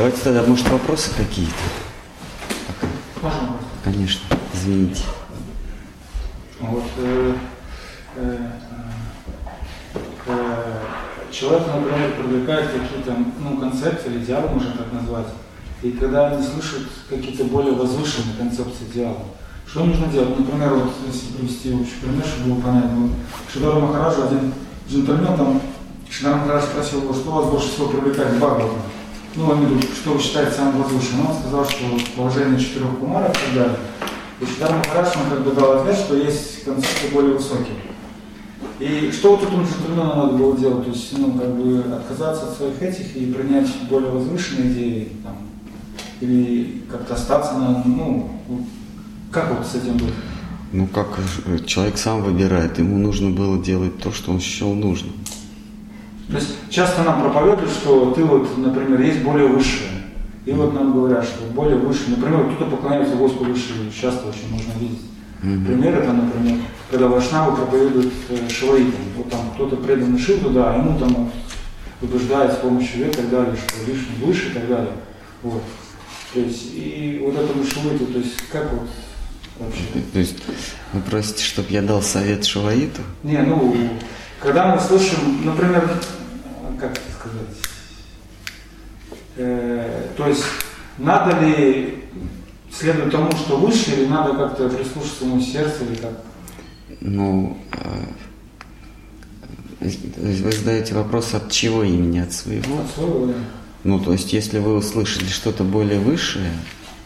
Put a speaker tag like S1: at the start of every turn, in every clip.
S1: Давайте тогда, может, вопросы какие-то?
S2: Можно?
S1: Конечно, извините.
S2: Вот, э, э, э, человек, например, привлекает какие-то ну, концепции идеалы, можно так назвать. И когда они слышат какие-то более возвышенные концепции идеала, что нужно делать? Например, вот если привести общий пример, чтобы было понятно. Вот Шидара Махараджа, один джентльмен, там, Шидара Махарадж спросил его, что вас больше всего привлекает в Бхагаватам? Ну, он говорит, что вы считаете самым возвышенным? Он сказал, что положение четырех кумаров и так далее. И Шидара Махарадж, он как бы дал ответ, что есть концепции более высокие. И что вот этому джентльмену надо было делать? То есть, ну, как бы отказаться от своих этих и принять более возвышенные идеи, там, или как-то остаться на, ну, как вот с этим быть?
S1: Ну, как человек сам выбирает, ему нужно было делать то, что он счел нужным.
S2: То есть часто нам проповедуют, что ты вот, например, есть более высшее. И вот нам говорят, что более высшее. Например, кто-то поклоняется Господу выше, часто очень можно видеть.
S1: Мгм.
S2: Пример это, например, когда Вашнавы проповедуют э, шиваитам. Вот там кто-то преданный Шиву, да, а ему там убеждает с помощью и так далее, что лишний выше и так далее. Вот. То есть, и вот этому шиваиту, то есть, как вот вообще?
S1: То есть вы просите, чтобы я дал совет Шаваиту?
S2: Не, ну, когда мы слышим, например, как это сказать, э, то есть надо ли следовать тому, что выше, или надо как-то прислушаться своему сердцу, или как?
S1: Ну, э, есть вы задаете вопрос, от чего имени, от своего?
S2: От своего, да.
S1: Ну, то есть, если вы услышали что-то более высшее,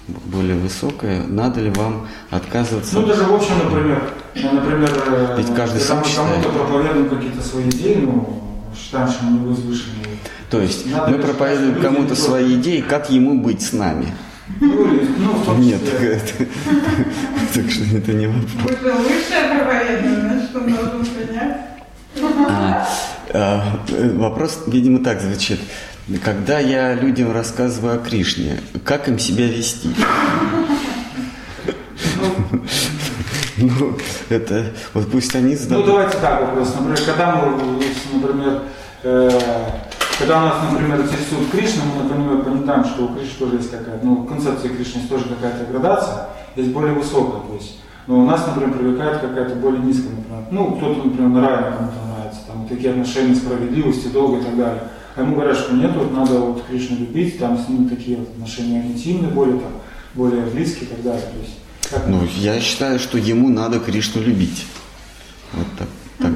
S1: более высокое, надо ли вам отказываться?
S2: Ну, даже в общем, например, ну, например, э,
S1: Ведь каждый сам
S2: кому-то проповедуем какие-то свои идеи, ну, считаем, что мы возвышенные.
S1: То есть
S2: Надо
S1: мы проповедуем кому-то свои идеи, как ему быть с нами.
S2: Ну, ну, в том
S1: Нет,
S2: числе.
S1: это, так что это не вопрос.
S3: Вы же высшее проповедование, что должен принять.
S1: А, а, вопрос, видимо, так звучит. Когда я людям рассказываю о Кришне, как им себя вести? Ну, это, вот пусть они
S2: Ну,
S1: зададут.
S2: давайте так вопрос. Например, когда мы, например, э, когда нас, например, интересует Кришна, мы, например, понимаем, что у Кришны тоже есть какая-то, ну, в концепции Кришны есть тоже какая-то градация, есть более высокая, то есть. Но у нас, например, привлекает какая-то более низкая, например. Ну, кто-то, например, нравится, кому-то нравится, там, такие отношения справедливости, долга и так далее. А ему говорят, что нет, вот надо вот Кришну любить, там с ним такие вот отношения интимные, более там, более близкие и так далее. То есть, как
S1: Ну, я считаю, что ему надо Кришну любить. Вот так. Так,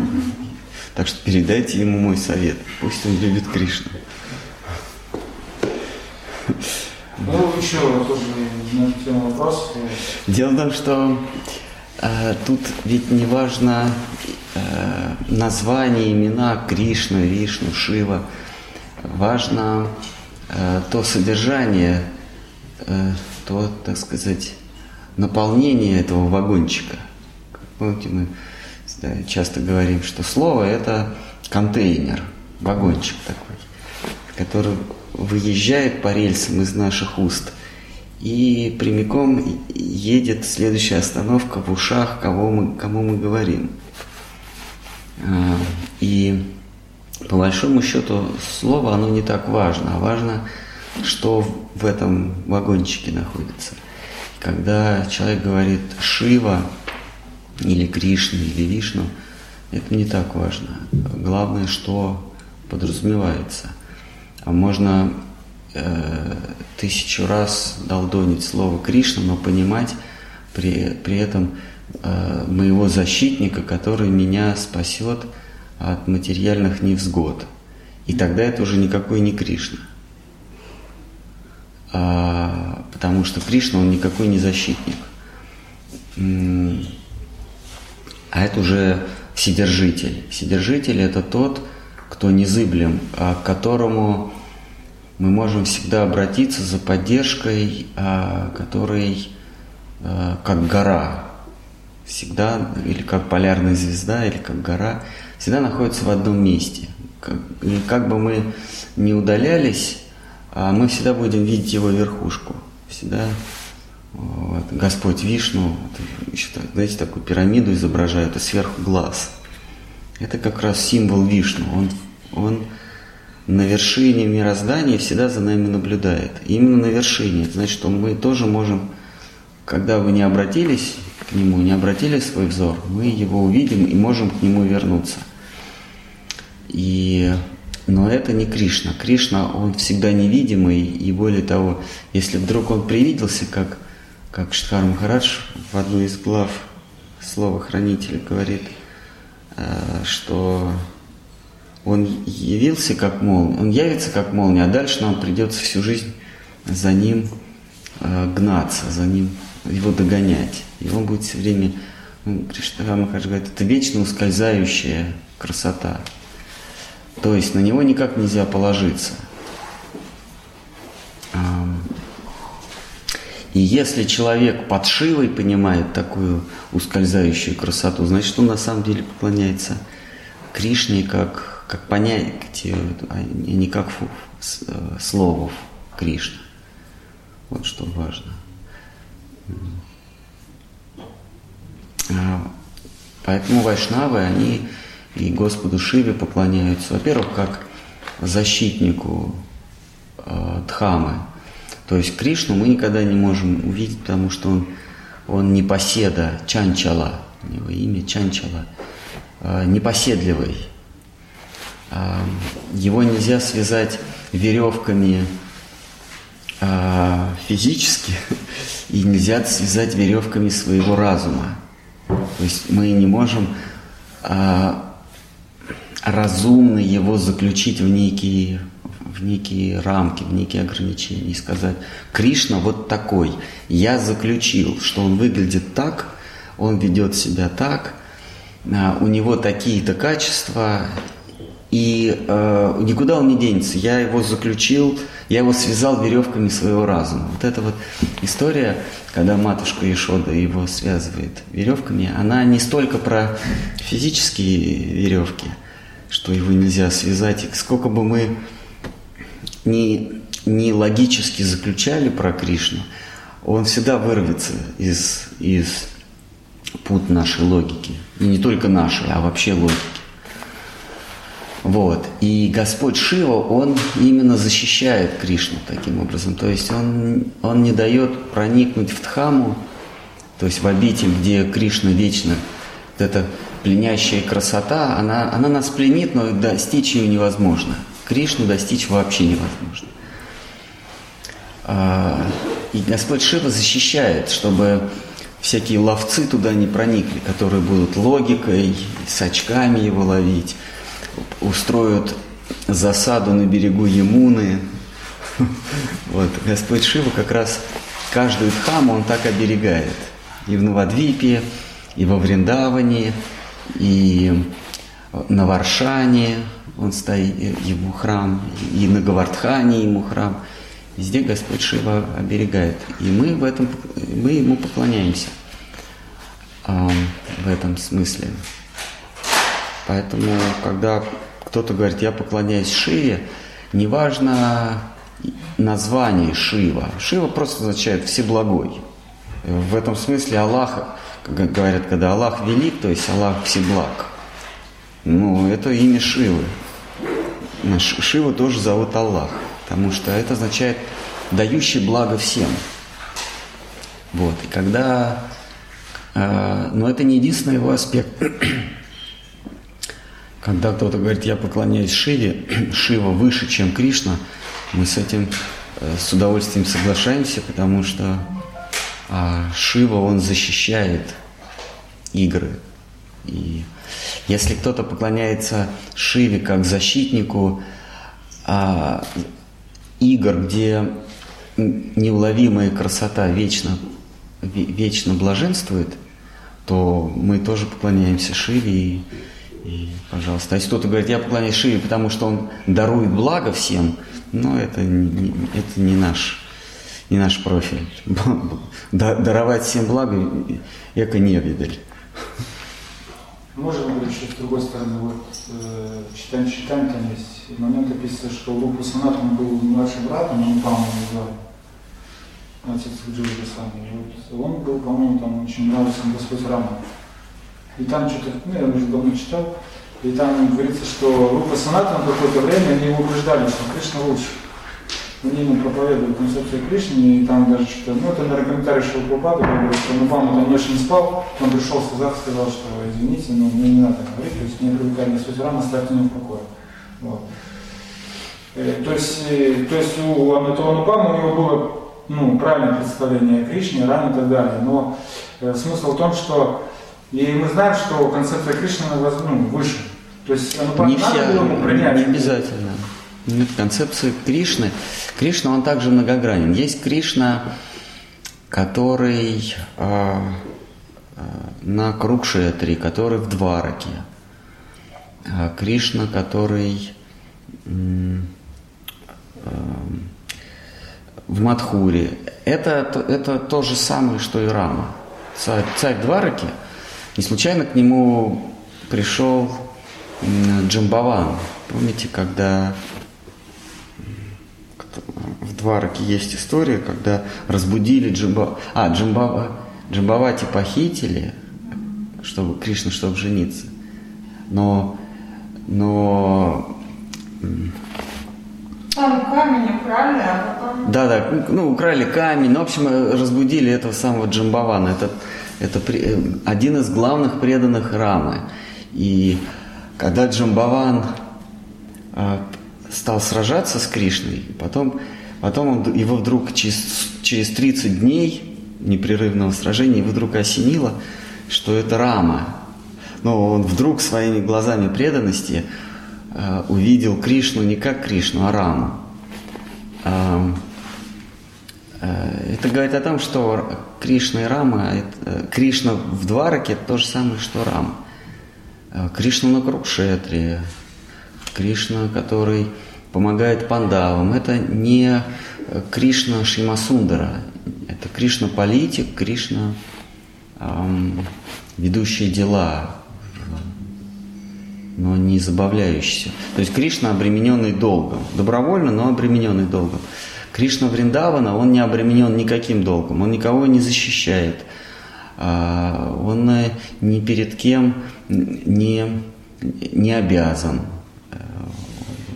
S1: так что передайте ему мой совет. Пусть он любит Кришну.
S2: Ну, еще тоже на вопрос.
S1: Дело в том, что э, тут ведь не важно э, название, имена Кришна, Вишну, Шива. Важно э, то содержание, э, то, так сказать, наполнение этого вагончика. Помните, мы часто говорим, что слово – это контейнер, вагончик такой, который выезжает по рельсам из наших уст и прямиком едет следующая остановка в ушах, кого мы, кому мы говорим. А, И по большому счету слово, оно не так важно, а важно, что в этом вагончике находится. Когда человек говорит Шива или Кришна или Вишну, это не так важно. Главное, что подразумевается. А можно э, тысячу раз долдонить слово Кришна, но понимать при, при этом э, моего защитника, который меня спасет от материальных невзгод. И тогда это уже никакой не Кришна. А, потому что Кришна, он никакой не защитник. А это уже вседержитель. Вседержитель – это тот, кто незыблем, а к которому мы можем всегда обратиться за поддержкой, а, который как гора, всегда, или как полярная звезда, или как гора, всегда находится в одном месте. И как бы мы не удалялись, мы всегда будем видеть его верхушку. Всегда вот, Господь Вишну, вот, еще, знаете, такую пирамиду изображают, и сверху глаз. Это как раз символ Вишну. Он, он на вершине мироздания всегда за нами наблюдает. И именно на вершине. Это значит, что мы тоже можем, когда вы не обратились к Нему, не обратили свой взор, мы Его увидим и можем к Нему вернуться. И, но это не Кришна. Кришна, Он всегда невидимый, и более того, если вдруг Он привиделся, как, как Штхар Махарадж в одной из глав слова хранителя говорит, э, что он явился как молния, он явится как молния, а дальше нам придется всю жизнь за ним э, гнаться, за ним его догонять. И он будет все время, ну, Кришна Махарадж говорит, это вечно ускользающая красота. То есть на него никак нельзя положиться. И если человек под Шивой понимает такую ускользающую красоту, значит он на самом деле поклоняется Кришне как, как понятие, а не как фу, э, словов Кришна. Вот что важно. А, поэтому вайшнавы, они и Господу Шиве поклоняются, во-первых, как защитнику э, Дхамы. То есть Кришну мы никогда не можем увидеть, потому что он, он непоседа, Чанчала, у него имя Чанчала, э, непоседливый. Э, его нельзя связать веревками физически, и нельзя связать веревками своего разума. То есть мы не можем разумно его заключить в некие, в некие рамки, в некие ограничения и сказать, Кришна вот такой, я заключил, что он выглядит так, он ведет себя так, а, у него такие-то качества, и э, никуда он не денется. Я его заключил, я его связал веревками своего разума. Вот эта вот история, когда матушка Ешода его связывает веревками, она не столько про физические веревки – что его нельзя связать. И сколько бы мы не, не логически заключали про Кришну, он всегда вырвется из, из пут нашей логики. И не только нашей, а вообще логики. Вот. И Господь Шива, Он именно защищает Кришну таким образом. То есть Он, он не дает проникнуть в Дхаму, то есть в обитель, где Кришна вечно вот это пленящая красота, она, она нас пленит, но достичь ее невозможно. Кришну достичь вообще невозможно. А, и Господь Шива защищает, чтобы всякие ловцы туда не проникли, которые будут логикой, с очками его ловить, устроят засаду на берегу Емуны. Вот, Господь Шива как раз каждую дхаму он так оберегает. И в Новодвипе, и во Вриндаване, и на Варшане он стоит, ему храм, и на Гавардхане ему храм. Везде Господь Шива оберегает. И мы, в этом, мы ему поклоняемся э, в этом смысле. Поэтому, когда кто-то говорит, я поклоняюсь Шиве, неважно название Шива. Шива просто означает «всеблагой». В этом смысле Аллах говорят, когда Аллах велик, то есть Аллах всеблаг. Ну, это имя Шивы. Шиву тоже зовут Аллах, потому что это означает дающий благо всем. Вот, и когда... Э, но это не единственный его аспект. Когда кто-то говорит, я поклоняюсь Шиве, Шива выше, чем Кришна, мы с этим э, с удовольствием соглашаемся, потому что а Шива, он защищает игры. И если кто-то поклоняется Шиве как защитнику а, игр, где неуловимая красота вечно, вечно блаженствует, то мы тоже поклоняемся Шиве и, и пожалуйста. Если кто-то говорит, я поклоняюсь Шиве, потому что он дарует благо всем, но это не, это не наш не наш профиль. Даровать всем благо – эко невидаль.
S2: Можем говорить, что с другой стороны, вот э, читаем, читаем, там есть момент описывается, что Рупа Санат, он был младшим братом, он Паму звали, отец Госвами. Вот он был, по-моему, там очень нравился Господь Рама. И там что-то, ну, я уже давно читал, И там говорится, что Рупа Санатана какое-то время они его убеждали, что Кришна лучше. Они ему проповедовали концепцию Кришны, и там даже что-то, ну это, наверное, комментарий Шилпрапада, говорит, что Нубама там не спал, он пришел сказать, сказал, что извините, но мне не надо говорить, то есть не привлекали суть рано, оставьте меня в покое. Вот. Э, то есть, э, то есть у этого Нубама у него было ну, правильное представление о Кришне, рано и так далее. Но э, смысл в том, что и мы знаем, что концепция Кришны ну, выше. То есть
S1: Анупама не вся, было ему принять. Не обязательно. Концепция Кришны. Кришна, он также многогранен. Есть Кришна, который э, э, на Крукшетре, который в Двараке. Э, Кришна, который э, в Мадхуре. Это, это то же самое, что и Рама. Царь, царь Двараки, не случайно к нему пришел Джамбаван. Помните, когда в Двараке есть история, когда разбудили Джамба... А, Джамбава... Джамбавати похитили, чтобы Кришна, чтобы жениться. Но, но
S3: там камень украли, а потом...
S1: Да, да, ну украли камень, ну, в общем, разбудили этого самого Джамбавана. Это, это при, один из главных преданных Рамы. И когда Джамбаван э, стал сражаться с Кришной, потом, потом он, его вдруг через, через 30 дней непрерывного сражения его вдруг осенило, что это Рама. Но он вдруг своими глазами преданности э, увидел Кришну не как Кришну, а Раму. Э, э, это говорит о том, что Кришна и Рама, это, Кришна в Двараке это то же самое, что Рама. Э, Кришна на Крукшетре, Кришна, который помогает пандавам. Это не Кришна Шимасундара, это Кришна политик, Кришна эм, ведущий дела, но не забавляющийся. То есть Кришна обремененный долгом, добровольно, но обремененный долгом. Кришна Вриндавана, он не обременен никаким долгом, он никого не защищает, а, он ни перед кем не, не обязан.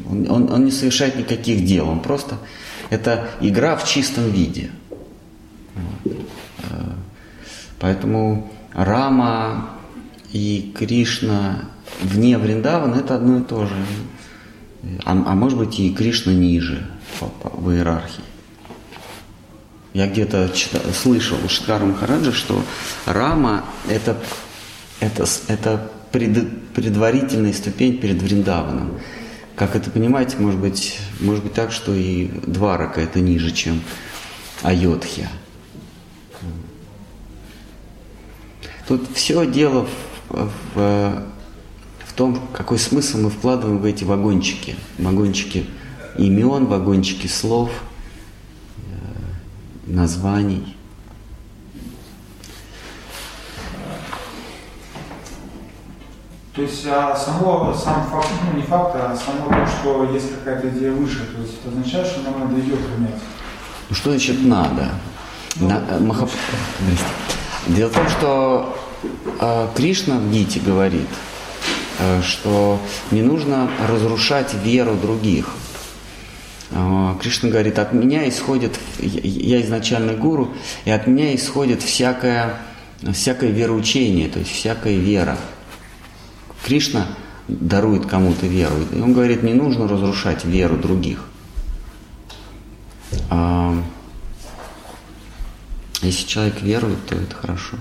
S1: Он, он, он не совершает никаких дел, он просто... Это игра в чистом виде. А, поэтому Рама и Кришна вне Вриндавана это одно и то же. А, а может быть и Кришна ниже в иерархии. Я где-то слышал у Шткара Махараджа, что Рама это, это, это пред, предварительная ступень перед Вриндаваном. Как это понимаете, может быть, может быть так, что и Дварака это ниже, чем Айодхья. Тут все дело в, в, в том, какой смысл мы вкладываем в эти вагончики. Вагончики имен, вагончики слов – названий.
S2: То есть а само, сам факт, ну не факт, а само то, что есть какая-то идея выше, то есть это означает, что нам надо ее принять.
S1: Ну что значит надо? Ну, На, э, Махап... Дело в том, что э, Кришна в Гите говорит, э, что не нужно разрушать веру других. А, Кришна говорит, от меня исходит, я изначально гуру, и от меня исходит всякое, всякое вероучение, то есть всякая вера. Кришна дарует кому-то веру. И он говорит, не нужно разрушать веру других. А если человек верует, то это хорошо.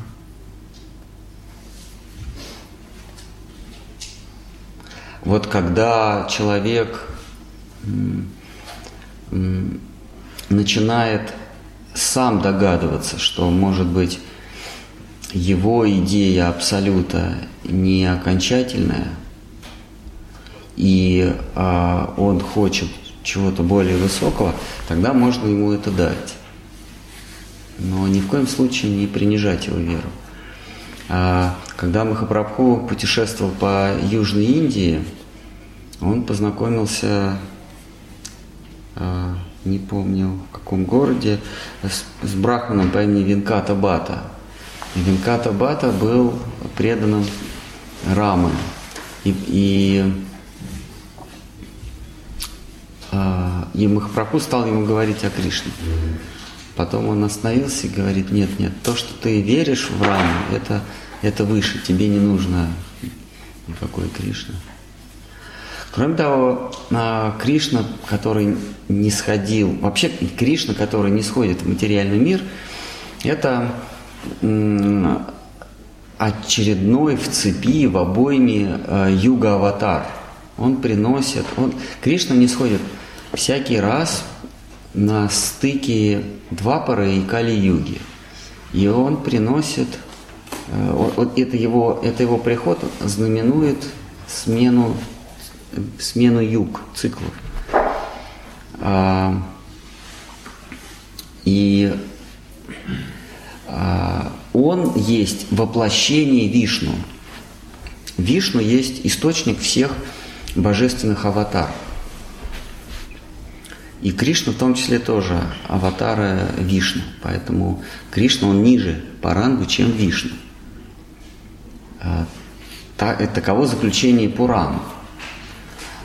S1: Вот когда человек начинает сам догадываться, что, может быть, его идея абсолюта не окончательная, и а, он хочет чего-то более высокого, тогда можно ему это дать. Но ни в коем случае не принижать его веру. А, когда Махапрабху путешествовал по Южной Индии, он познакомился а, не помню в каком городе, с, с брахманом по имени Винката Бата. И Винката Бата был преданным Рамы. И, и, а, и Махапрабху стал ему говорить о Кришне. Потом он остановился и говорит, нет, нет, то, что ты веришь в Раму, это, это выше, тебе не нужно никакой Кришна. Кроме того, а, Кришна, который не сходил, вообще Кришна, который не сходит в материальный мир, это очередной в цепи, в обойме а, юга-аватар. Он приносит, он, Кришна не сходит всякий раз на стыке Двапары и Кали-юги. И он приносит, а, вот это его, это его приход знаменует смену смену юг, циклов. А, и он есть воплощение Вишну. Вишну есть источник всех божественных аватаров. И Кришна в том числе тоже аватара Вишну. Поэтому Кришна, он ниже по рангу, чем Вишну. А, таково заключение Пурана.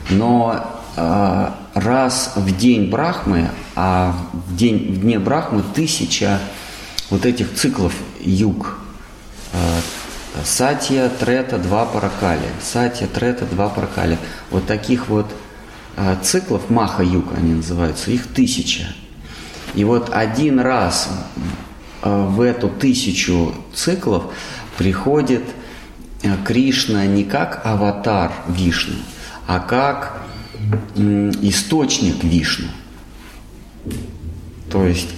S1: Но э, раз в день Брахмы, а в, день, в дне Брахмы тысяча вот этих циклов юг. Э, Сатья, Трета, два паракали. Сатья, Трета, два паракали. Вот таких вот э, циклов, Маха-юг они называются, их тысяча. И вот один раз э, в эту тысячу циклов приходит Кришна не как аватар Вишну, а как источник Вишну. То есть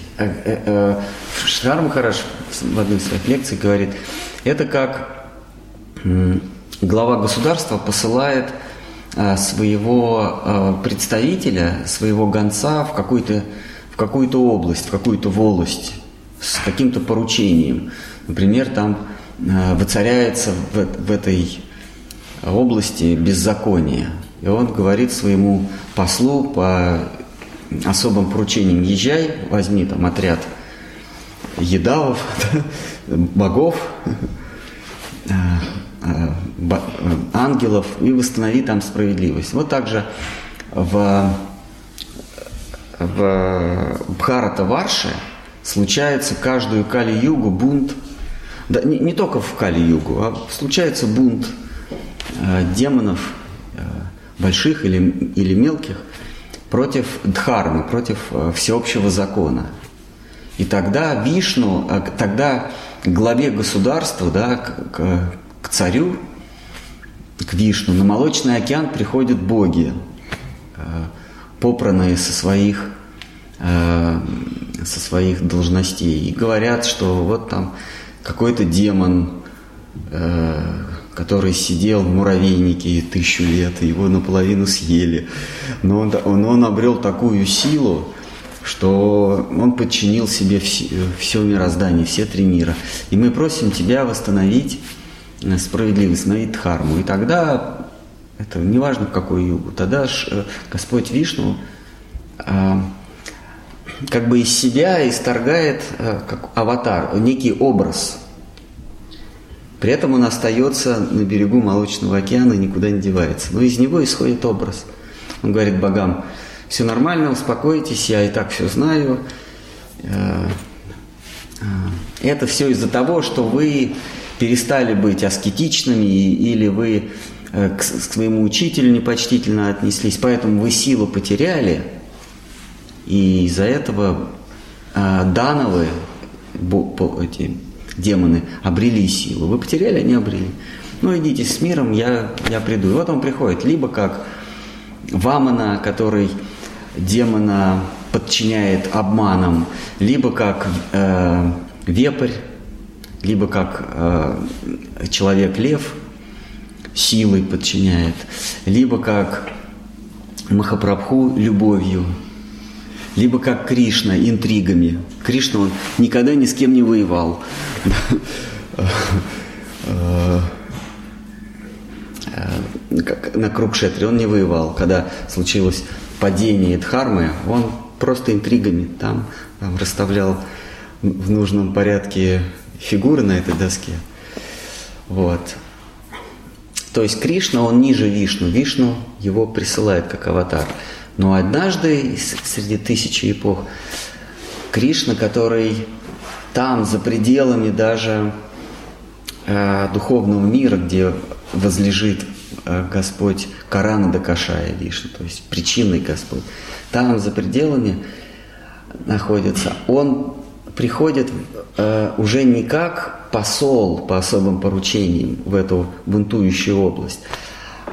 S1: Шрар Махараш в одной из своих лекций говорит, это как глава государства посылает своего представителя, своего гонца в какую-то в какую-то область, в какую-то волость с каким-то поручением. Например, там воцаряется в, в этой области беззакония. И он говорит своему послу по особым поручениям, езжай, возьми там отряд едавов, богов, э, э, ангелов и восстанови там справедливость. Вот также в, в Бхарата Варше случается каждую Кали-югу бунт, да, не, не только в Кали-югу, а случается бунт э, демонов, э, больших или, или мелких, против дхармы, против э, всеобщего закона. И тогда Вишну, э, тогда главе государства, да, к, к, к царю, к Вишну, на Молочный океан приходят боги, э, попранные со своих, со своих должностей, и говорят, что вот там какой-то демон который сидел в муравейнике тысячу лет, его наполовину съели. Но он, он, он обрел такую силу, что он подчинил себе все, все мироздание, все три мира. И мы просим тебя восстановить э, справедливость, восстановить дхарму. И тогда, это неважно в какую югу, тогда э, Господь Вишну а, как бы из себя исторгает как аватар, некий образ – при этом он остается на берегу Молочного океана и никуда не девается. Но из него исходит образ. Он говорит богам, все нормально, успокойтесь, я и так все знаю. Э, э, это все из-за того, что вы перестали быть аскетичными или вы э, к своему учителю непочтительно отнеслись, поэтому вы силу потеряли, и из-за этого дановы, демоны обрели силу. Вы потеряли, они обрели. Ну, идите с миром, я, я приду. И вот он приходит, либо как Вамана, который демона подчиняет обманом, либо как э, вепрь, либо как э, человек-лев силой подчиняет, либо как Махапрабху любовью, либо как Кришна интригами. Кришна, он никогда ни с кем не воевал. Как на Крукшетре он не воевал. Когда случилось падение Дхармы, он просто интригами там, там расставлял в нужном порядке фигуры на этой доске. Вот. То есть Кришна, он ниже Вишну. Вишну его присылает как аватар. Но однажды среди тысячи эпох Кришна, который там, за пределами даже э, духовного мира, где возлежит э, Господь Корана Дакашая Вишну, то есть причинный Господь, там, за пределами находится, он приходит э, уже не как посол по особым поручениям в эту бунтующую область,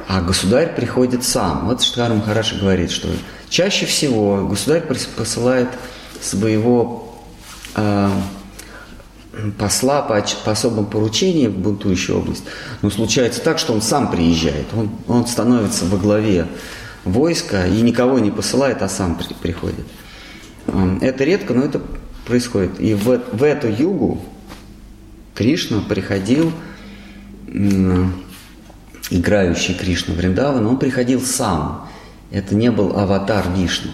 S1: а государь приходит сам. Вот Штхар Махараша говорит, что чаще всего государь посылает своего э, посла по, по особым поручениям в бунтующую область. Но случается так, что он сам приезжает, он, он становится во главе войска и никого не посылает, а сам при, приходит. Это редко, но это происходит. И в, в эту югу Кришна приходил, играющий Кришна Вриндаван, он приходил сам. Это не был аватар Вишну.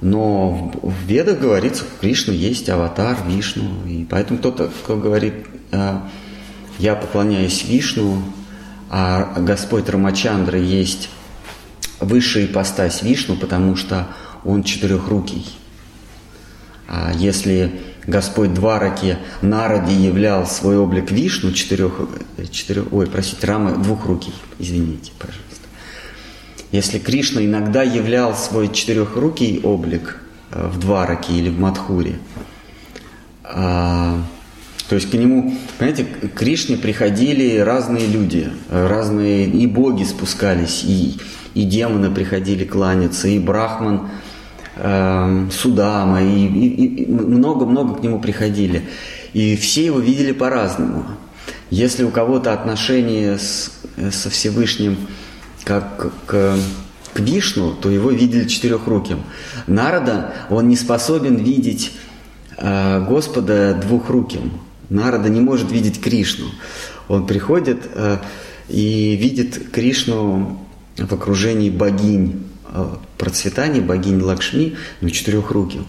S1: Но в Ведах говорится, что Кришна есть аватар Вишну. И поэтому кто-то, кто говорит, «А, я поклоняюсь Вишну, а Господь Рамачандра есть высшая ипостась Вишну, потому что он четырехрукий. А если Господь Двараки Наради являл свой облик Вишну, четырех, четырех, ой, простите, Рама двухрукий, извините, пожалуйста. Если Кришна иногда являл свой четырехрукий облик э, в Двараке или в Мадхуре, а, то есть к нему, понимаете, к Кришне приходили разные люди, разные и боги спускались, и, и демоны приходили кланяться, и Брахман – э, Судама, и много-много к нему приходили. И все его видели по-разному. Если у кого-то отношения с, со Всевышним как к, к Вишну, то его видели четырехруким. Народа, он не способен видеть э, Господа двухруким. Народа не может видеть Кришну. Он приходит э, и видит Кришну в окружении богинь, процветания богини Лакшми, но четырехруким.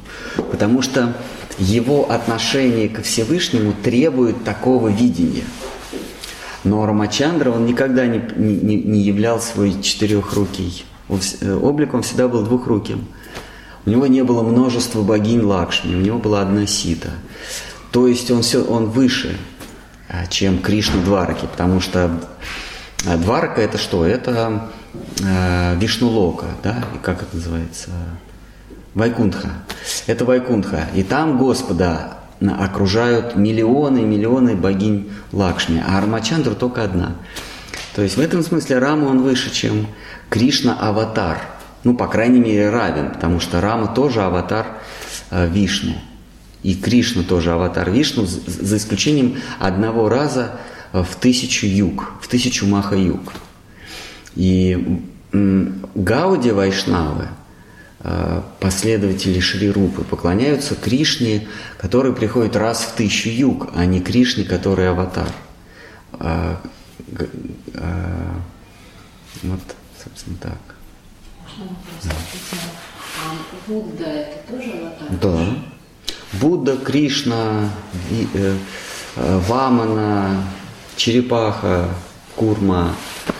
S1: Потому что его отношение ко Всевышнему требует такого видения. Но Рамачандра, он никогда не, не, не являл свой четырехрукий. Э, облик он всегда был двухруким. У него не было множества богинь Лакшми, у него была одна сита. То есть он, все, он выше, э, чем Кришна Двараки, потому что Дварака это что? Это э, Вишнулока, да, и как это называется? Вайкунтха. Это Вайкунтха. И там Господа окружают миллионы и миллионы богинь Лакшми, а Армачандру только одна. То есть в этом смысле Рама он выше, чем Кришна аватар. Ну, по крайней мере, равен, потому что Рама тоже аватар э, Вишну. И Кришна тоже аватар Вишну, за исключением одного раза в тысячу юг, в тысячу маха юг. И Гауди Вайшнавы, э, последователи Шри Рупы, поклоняются Кришне, который приходит раз в тысячу юг, а не Кришне, который аватар. А, а, вот, собственно, так.
S4: Будда это тоже аватар?
S1: Да. Будда, Кришна, э, э, Вамана, черепаха, курма, э,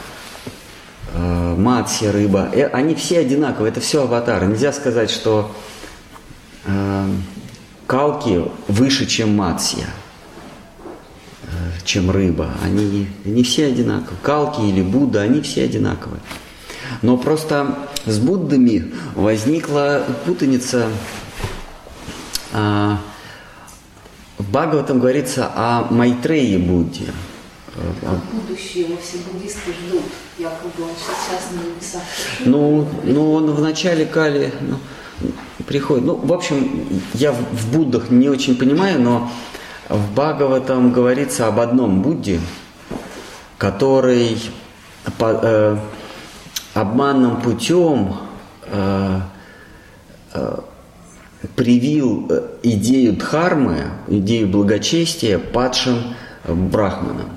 S1: матья, рыба, э, они все одинаковые, это все аватары. Нельзя сказать, что э, калки выше, чем матья, э, чем рыба. Они не все одинаковые. Калки или Будда, они все одинаковые. Но просто с Буддами возникла путаница. В Бхагаватам говорится о Майтрее Будде.
S4: А будущее все буддисты ждут, якобы он сейчас на небесах.
S1: Ну, ну, он в начале Кали ну, приходит. Ну, в общем, я в, в Буддах не очень понимаю, но в Бхагаватам говорится об одном Будде, который по, э, обманным путем э, э, привил э, идею дхармы, идею благочестия падшим брахманам.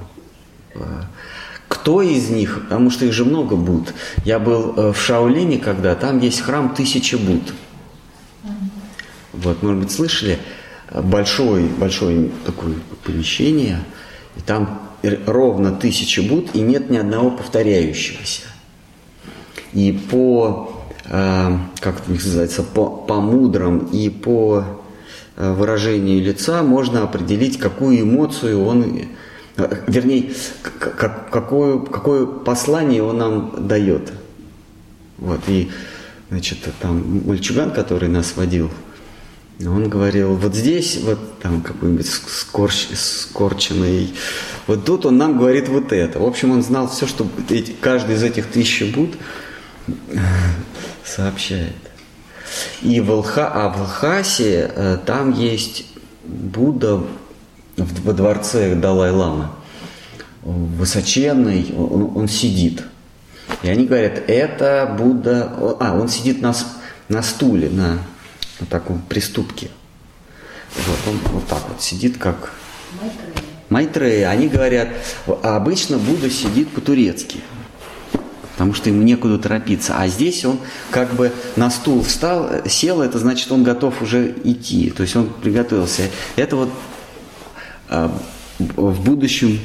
S1: Кто из них, потому что их же много Буд. Я был э, в Шаолине, когда там есть храм тысячи Буд. Вот, может быть, слышали, большое, большое такое помещение, И там ровно тысяча Будд, и нет ни одного повторяющегося. И по, э, как это называется, по, по мудрам и по э, выражению лица можно определить, какую эмоцию он, вернее, как, какое, какое послание он нам дает. Вот, и, значит, там мальчуган, который нас водил, он говорил, вот здесь, вот там какой-нибудь скорч, скорченный, вот тут он нам говорит вот это. В общем, он знал все, что эти, каждый из этих тысячи буд сообщает. И в Алха, а в Лхасе э, там есть Будда во дворце Далай-Ламы. Высоченный, он, он сидит. И они говорят, это Будда... А, он сидит на, на стуле, на, на таком приступке. Вот он вот так вот сидит, как Майтрея. Они говорят, а обычно Будда сидит по-турецки, потому что ему некуда торопиться. А здесь он как бы на стул встал, сел, это значит, он готов уже идти. То есть он приготовился. Это вот в будущем,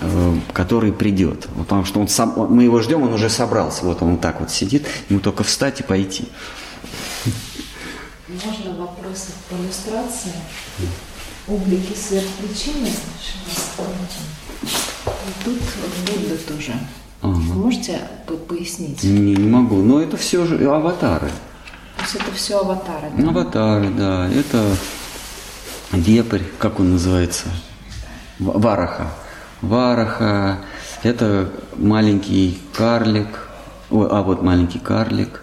S1: а, который придет. Потому что он сам, мы его ждем, он уже собрался. Вот он так вот сидит, ему только встать и пойти.
S4: Можно вопросы по иллюстрации? Облики сверхпричины И тут Будда тоже. Ага. Можете пояснить?
S1: Не, не могу. Но это все же аватары.
S4: То есть это все аватары, да?
S1: Аватары, да. Это вепрь, как он называется? Вараха. Вараха. Это маленький карлик. Ой, а вот маленький карлик.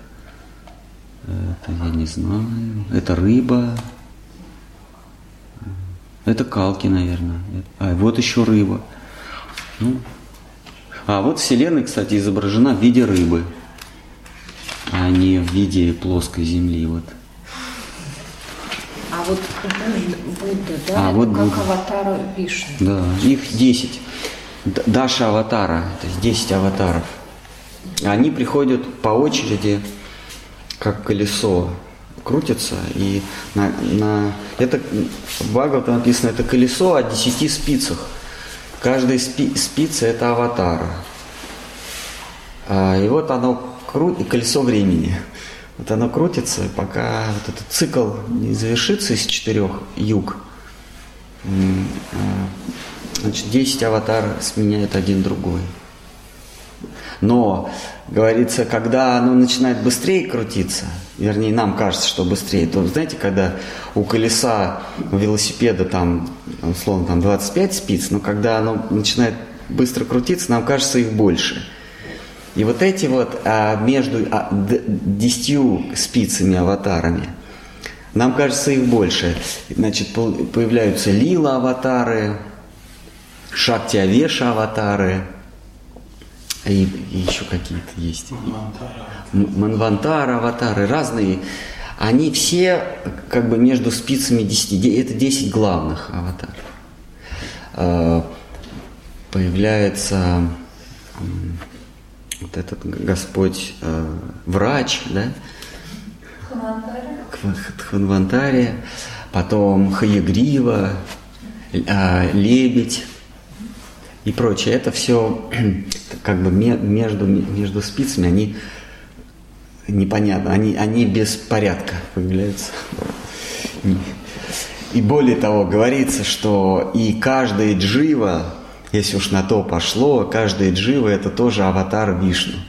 S1: Это я не знаю. Это рыба. Это калки, наверное. А, вот еще рыба. Ну. А вот Вселенная, кстати, изображена в виде рыбы, а не в виде плоской земли. Вот.
S4: А вот Будда, да, а, вот как Будда. аватара Вишну.
S1: Да, их 10. Даша аватара, то есть 10 аватаров. Они приходят по очереди как колесо крутится, и на, на это в Бхагавата написано, это колесо о десяти спицах. Каждая спи, спица это аватар. А, и вот оно крутит, колесо времени. Вот оно крутится, пока вот этот цикл не завершится из четырех юг. А, значит, 10 аватар сменяет один другой. Но, говорится, когда оно начинает быстрее крутиться, вернее, нам кажется, что быстрее, то, знаете, когда у колеса у велосипеда там, условно, там 25 спиц, но когда оно начинает быстро крутиться, нам кажется их больше. И вот эти вот а, между а, десятью спицами, аватарами, нам кажется их больше. Значит, появляются лила аватары, шакти авеша аватары – и, и еще какие-то есть. Манвантара. аватары, разные. Они все как бы между спицами 10. Это 10 главных аватаров. А, появляется вот этот Господь а, врач, да? Хванвантария. Потом Хаягрива, а, лебедь и прочее. Это все как бы между, между спицами, они непонятно, они, они без порядка появляются. И более того, говорится, что и каждая джива, если уж на то пошло, каждая джива это тоже аватар Вишну.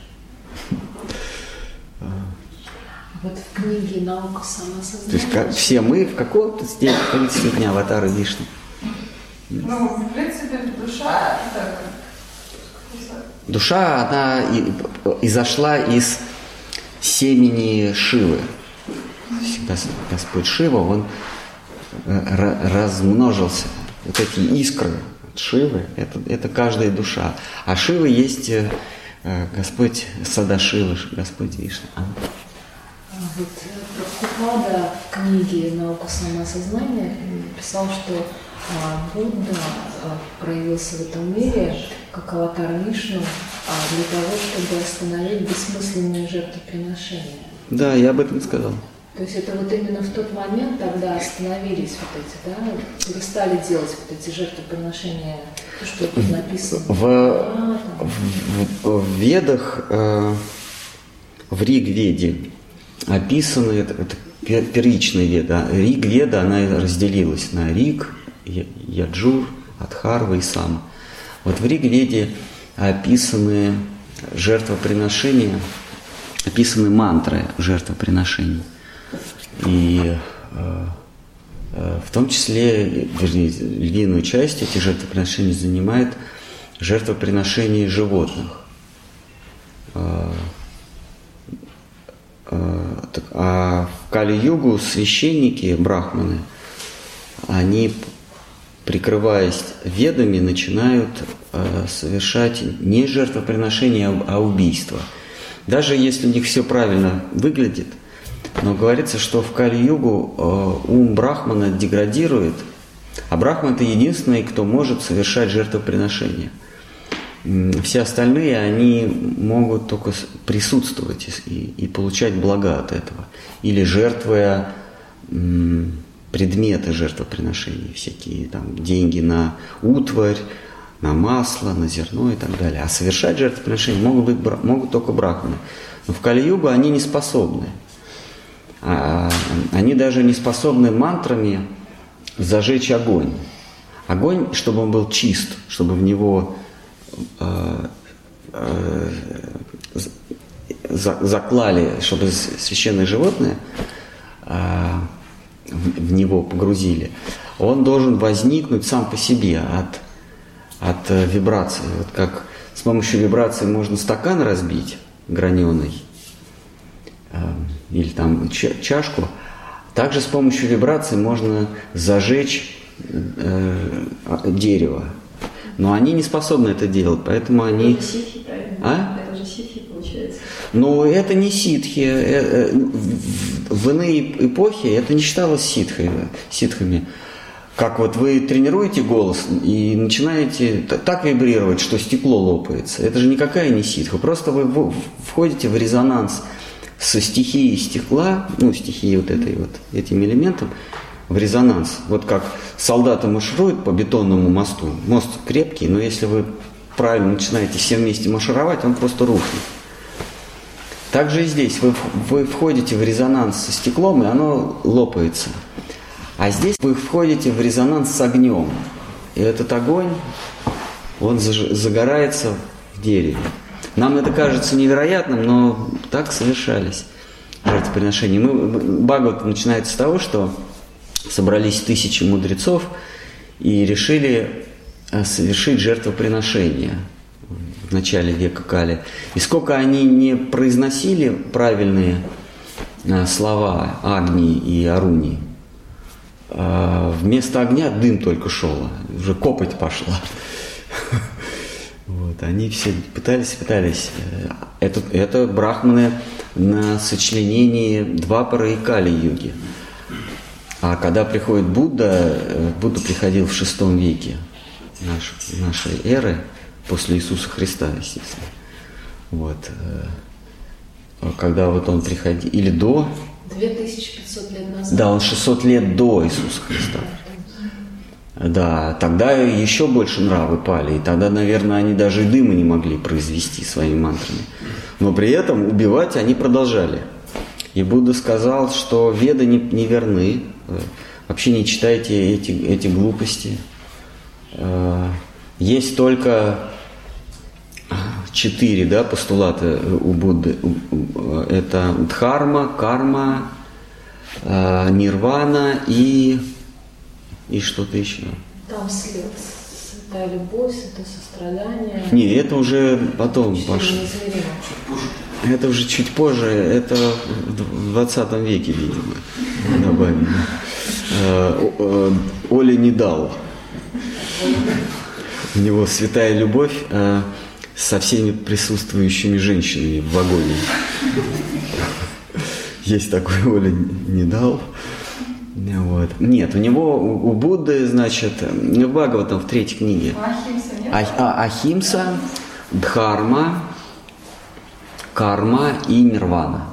S4: Вот в книге «Наука самосознания».
S1: То есть как, все мы в каком-то степени аватары Вишну.
S3: Ну, в принципе, душа так.
S1: Душа, она изошла из семени Шивы. Господь Шива, он э, размножился. Вот эти искры Шивы, это, это каждая душа. А Шива есть э, Господь Садашива, Господь Вишна.
S4: Вот Прабхупада в книге «Наука самосознания» писал, что а, Будда а, проявился в этом мире как аватар Вишну а, для того, чтобы остановить бессмысленные жертвоприношения.
S1: Да, я об этом сказал.
S4: То есть это вот именно в тот момент тогда остановились вот эти, да, перестали делать вот эти жертвоприношения, то, что тут написано.
S1: В,
S4: А,
S1: в, в Ведах, э, в Риг-Веде описаны, это, это пер- первичная Веда. Риг-Веда, она разделилась на Риг, Яджур, Адхарва и Сама. Вот в Риг-Веде описаны жертвоприношения, описаны мантры жертвоприношений. И э, э, в том числе, вернее, львиную часть этих жертвоприношений занимает жертвоприношение животных. Э, А в Кали-югу священники, брахманы, они, прикрываясь ведами, начинают совершать не жертвоприношение, а убийство. Даже если у них все правильно выглядит, но говорится, что в Кали-югу э, ум Брахмана деградирует, а Брахман это единственный, кто может совершать жертвоприношение. Все остальные, они могут только присутствовать и, и- получать блага от этого. Или жертвуя предметы жертвоприношений, всякие там деньги на утварь, на масло, на зерно и так далее. А совершать жертвоприношения могут, быть, могут только брахманы. Но в Кали-югу они не способны. А, они даже не способны мантрами зажечь огонь. Огонь, чтобы он был чист, чтобы в него э, э, за- заклали, чтобы с- священное животное э, в него погрузили, он должен возникнуть сам по себе от, от вибрации. Вот как с помощью вибрации можно стакан разбить граненый, или там ча- чашку, также с помощью вибрации можно зажечь э, а- дерево. Но они не способны это делать, поэтому они...
S5: Это ситхи, правильно?
S1: А?
S5: Это же ситхи, получается.
S1: Но это не ситхи. Э, э, В иные эпохи это не считалось ситхой, ситхами. Как вот вы тренируете голос и начинаете так вибрировать, что стекло лопается. Это же никакая не ситха. Просто вы входите в резонанс со стихией стекла, ну, стихией вот этой вот, этим элементом, в резонанс. Вот как солдаты маршируют по бетонному мосту. Мост крепкий, но если вы правильно начинаете все вместе маршировать, он просто рухнет. Также и здесь вы, вы входите в резонанс со стеклом, и оно лопается. А здесь вы входите в резонанс с огнем. И этот огонь, он загорается в дереве. Нам это кажется невероятным, но так совершались жертвоприношения. Мы, Бхагават начинается с того, что собрались тысячи мудрецов и решили э, совершить жертвоприношение в начале века Кали. И сколько они не произносили правильные э, слова Агни и Аруни, э, вместо огня дым только шел, уже копоть пошла. Вот, они все пытались, пытались. Э, Это, это брахманы на сочленении Двапара и Кали-юги. А когда приходит Будда, э, Будда приходил в шестом веке наш, нашей эры, после Иисуса Христа, естественно. Вот. э, Когда вот он приходил, или до,
S4: 2500 лет назад.
S1: да, он 600 лет до Иисуса Христа. Да, тогда еще больше нравы пали, и тогда, наверное, они даже и дыма не могли произвести своими мантрами. Но при этом убивать они продолжали. И Будда сказал, что веды не, не верны, э, вообще не читайте эти, эти глупости. Э, Есть только четыре да, постулата у Будды. У- Это дхарма, карма, э, нирвана и, и что-то еще.
S4: Там след, святая любовь, святое сострадание.
S1: Не, это уже потом пошло. Это уже чуть позже, это в 20 веке, видимо, добавили. Э, э, Оля не дал. У него святая любовь э, со всеми присутствующими женщинами в вагоне. Есть такой Оля не дал. Вот. Нет, у него, у Будды, значит, в Бхагаватам в третьей книге
S3: Ахимса нет?
S1: А- а- Ахимса, Дхарма, карма и нирвана.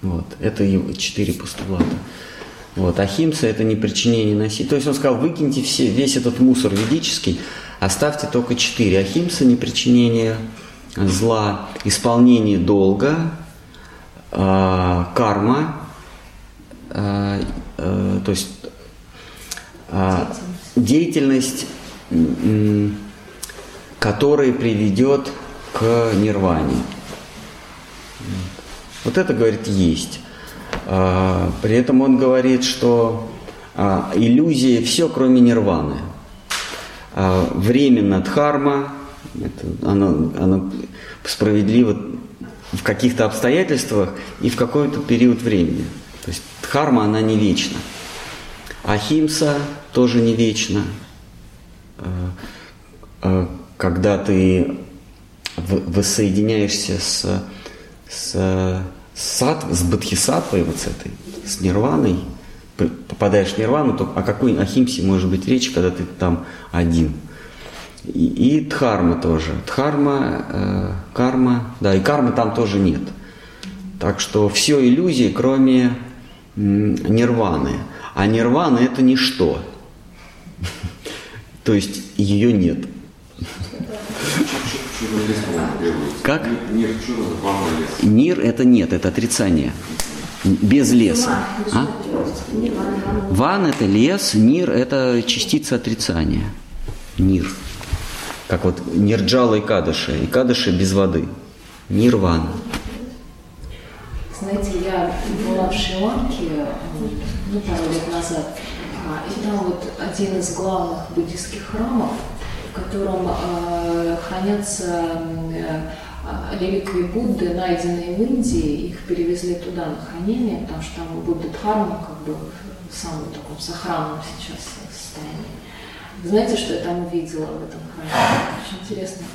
S1: Вот. Это его четыре постулата. Вот. Ахимса – это не причинение насилия. То есть он сказал, выкиньте все, весь этот мусор ведический, оставьте только четыре. Ахимса – не причинение зла, исполнение долга, э, карма, э, э, то есть э, деятельность, м, которая приведет к нирване. Вот это, говорит, есть. А, При этом он говорит, что а, иллюзия все, кроме нирваны. А, Временно дхарма, это, она, она справедлива в каких-то обстоятельствах и в какой-то период времени. Дхарма, она не вечна. Ахимса тоже не вечна. А, а, Когда ты воссоединяешься с, с, сат, с бодхисаттвой, вот с этой, с нирваной, попадаешь в нирвану, то о какой ахимсе может быть речь, когда ты там один? И, и дхарма тоже. Дхарма, э, карма, да, и кармы там тоже нет. Так что все иллюзии, кроме нирваны. А нирвана это ничто. То есть ее нет. Как? Нир это нет, это отрицание. Без леса. А? Ван это лес, нир это частица отрицания. Нир. Как вот нирджала и кадыша. И кадыша без воды. Нирвана.
S4: Знаете, я была в Шри-Ланке ну, пару лет назад, а, и там вот один из главных буддийских храмов, в котором э, хранятся э, а, реликвии Будды, найденные в Индии, их перевезли туда на хранение, потому что там Будда Дхарма как бы в самом таком сохранном сейчас состоянии. Знаете, что я там увидела в этом храме? Очень интересно.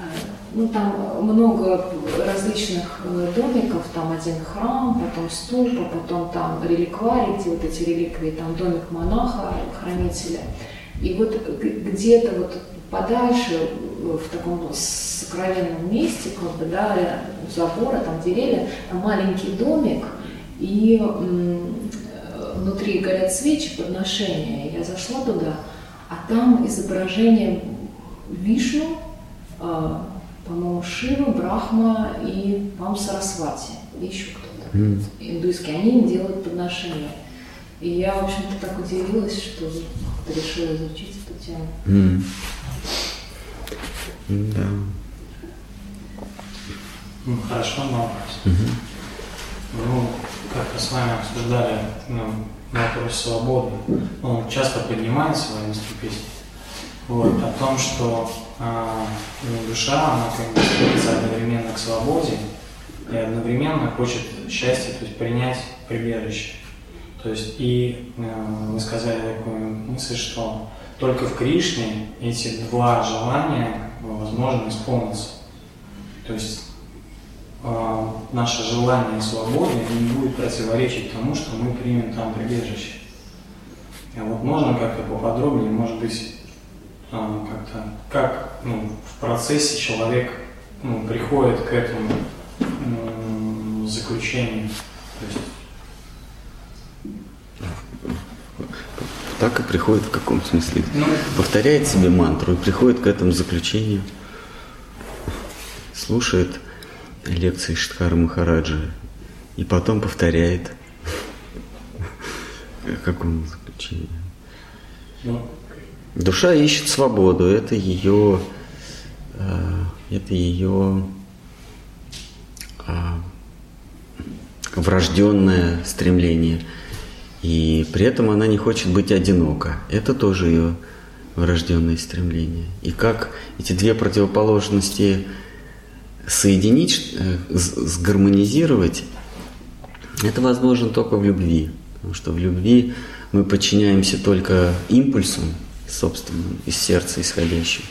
S4: Э, Ну, там много различных э, домиков, там один храм, потом ступа, потом там реликварий, где вот эти реликвии, там домик монаха, хранителя. И вот где-то вот подальше, э, в таком сокровенном месте, как бы, да, у забора, там деревья, там маленький домик, и внутри горят свечи подношения. Я зашла туда, а там изображение Вишну, по-моему, Шива, Брахма и, по-моему, Сарасвати, и еще кто-то индуйский. Они им делают подношения. И я, в общем-то, так удивилась, что как-то решила изучить эту тему.
S1: М. Да.
S6: Ну, хорошо, но вопрос. Ну, как мы с вами обсуждали ну, вопрос свободы, он часто поднимается в воинстве песни. Вот, о том, что ну, душа, она как бы стремится одновременно к свободе и одновременно хочет счастья, то есть принять прибежище. То есть и э, вы сказали такую мысль, что только в Кришне эти два желания возможно исполниться. То есть э, наше желание свободы не будет противоречить тому, что мы примем там прибежище. А вот можно как-то поподробнее, может быть, как-то, как ну, в процессе человек ну, приходит к этому м, заключению. То есть,
S1: Так и приходит в каком смысле?
S6: ну,
S1: Повторяет себе мантру и приходит к этому заключению. Слушает лекции Штхара Махараджа и потом повторяет. К какому заключению?
S6: ну,
S1: Душа ищет свободу, это ее, э, это ее а, врожденное стремление. И при этом она не хочет быть одинока. Это тоже ее врожденное стремление. И как эти две противоположности соединить, э, сгармонизировать, это возможно только в любви. Потому что в любви мы подчиняемся только импульсам собственным, из сердца исходящим.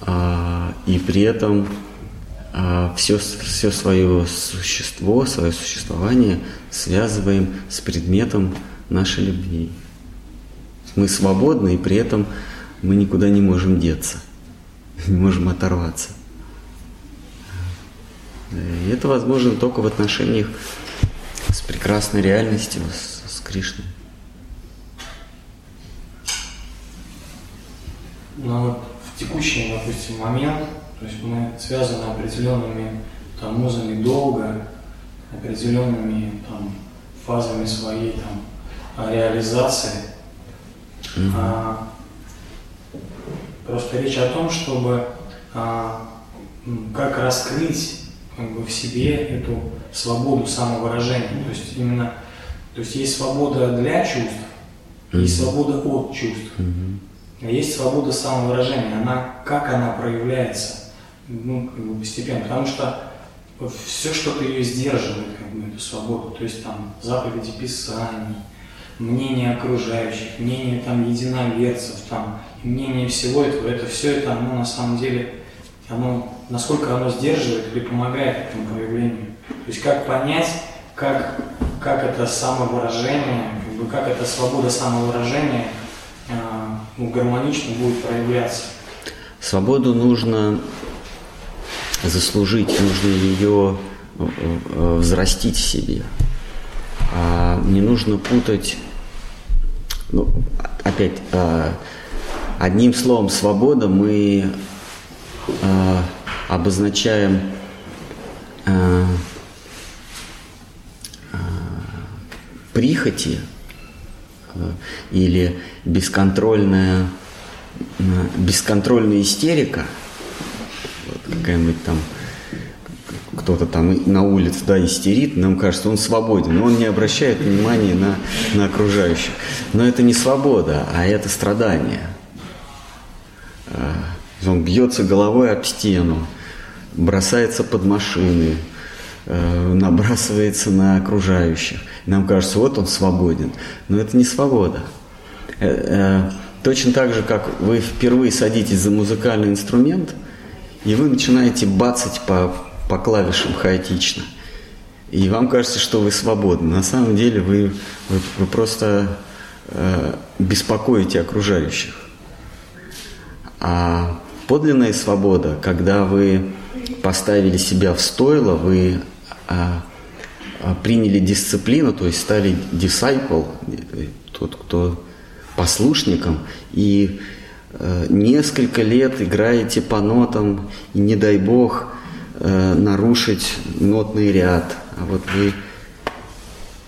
S1: А, и при этом все, все свое существо, свое существование связываем с предметом нашей любви. Мы свободны, и при этом мы никуда не можем деться, не можем оторваться. И это возможно только в отношениях с прекрасной реальностью, с, с Кришной.
S6: Но вот в текущий, допустим, момент, то есть мы связаны определенными там музами долга, определенными там фазами своей там реализации. Mm-hmm. А, просто речь о том, чтобы а, как раскрыть как бы, в себе эту свободу самовыражения. То есть именно, то есть есть свобода для чувств, mm-hmm. есть свобода от чувств. Mm-hmm. Есть свобода самовыражения. Она, как она проявляется, ну, как бы постепенно. Потому что все что-то ее сдерживает, как бы, эту свободу. То есть там заповеди Писаний, мнение окружающих, мнение там единоверцев, там, мнение всего этого, это все это, оно на самом деле, оно, насколько оно сдерживает или помогает этому проявлению. То есть как понять, как, как это самовыражение, как, бы, как эта свобода самовыражения ну, гармонично будет проявляться.
S1: Свободу нужно заслужить, нужно ее э, э, взрастить в себе. А не нужно путать, ну, опять, а, одним словом, свобода мы а, обозначаем а, прихоти или бесконтрольная, бесконтрольная истерика – какая-нибудь там кто-то там на улице, да, истерит, нам кажется, он свободен, но он не обращает внимания на, на окружающих. Но это не свобода, а это страдание. А, он бьется головой об стену, бросается под машины, набрасывается на окружающих. Нам кажется, вот он свободен. Но это не свобода. Э, э, точно так же, как вы впервые садитесь за музыкальный инструмент – и вы начинаете бацать по, по клавишам хаотично. И вам кажется, что вы свободны. На самом деле вы, вы, вы просто э, беспокоите окружающих. А подлинная свобода, когда вы поставили себя в стойло, вы э, приняли дисциплину, то есть стали disciple, тот, кто послушником, и Э, несколько лет играете по нотам, и не дай бог э, нарушить нотный ряд. А вот вы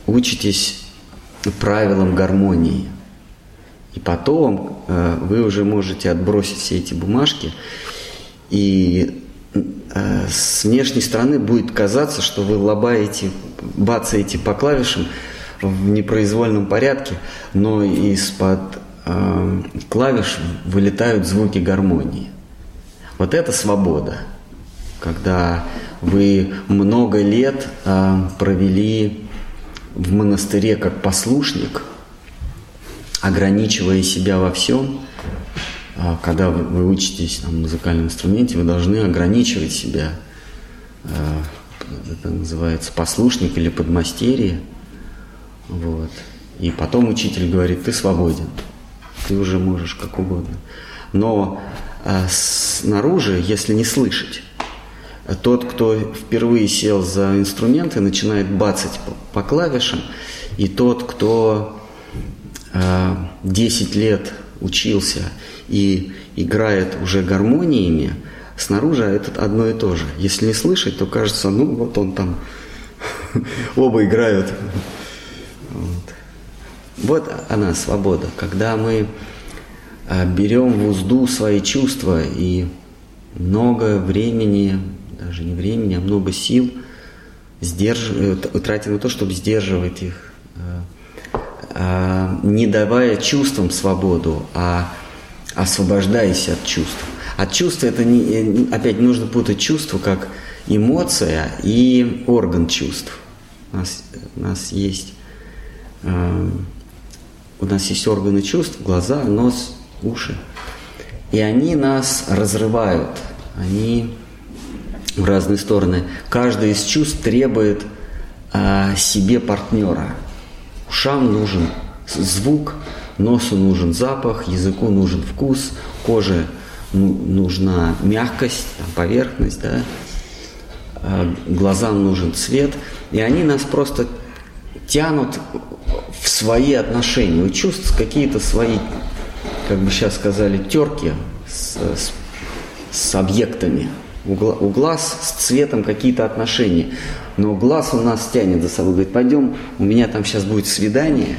S1: учитесь правилам гармонии. И потом э, вы уже можете отбросить все эти бумажки, и с внешней стороны будет казаться, что вы лобаете, бацаете по клавишам в непроизвольном порядке, но из-под э, клавиш вылетают звуки гармонии. Вот это свобода, когда вы много лет э, провели в монастыре как послушник, ограничивая себя во всем, когда вы, учитесь на музыкальном инструменте, вы должны ограничивать себя. Э, это называется послушник или подмастерье. Вот. И потом учитель говорит, ты свободен ты уже можешь как угодно. Но а, снаружи, если не слышать, тот, кто впервые сел за инструменты, начинает бацать по, по клавишам, и тот, кто а, 10 лет учился и играет уже гармониями, снаружи это одно и то же. Если не слышать, то кажется, ну вот он там, оба играют. Вот. Она, свобода, когда мы а, берем в узду свои чувства и много времени, даже не времени, а много сил сдерж... Э, тратим на то, чтобы сдерживать их, а, а, не давая чувствам свободу, а освобождаясь от чувств. От чувства это не, э, опять нужно путать чувство как эмоция и орган чувств. У нас, у нас есть у нас есть органы чувств, глаза, нос, уши. И они нас разрывают, они в разные стороны. Каждое из чувств требует а, себе партнера. Ушам нужен звук, носу нужен запах, языку нужен вкус, коже ну, нужна мягкость, там, поверхность, да? а, глазам нужен цвет. И они нас просто тянут в свои отношения. У чувств какие-то свои, как бы сейчас сказали, терки с, с, с объектами. У, у глаз с цветом какие-то отношения. Но глаз у нас тянет за собой. Говорит, пойдем, у меня там сейчас будет свидание,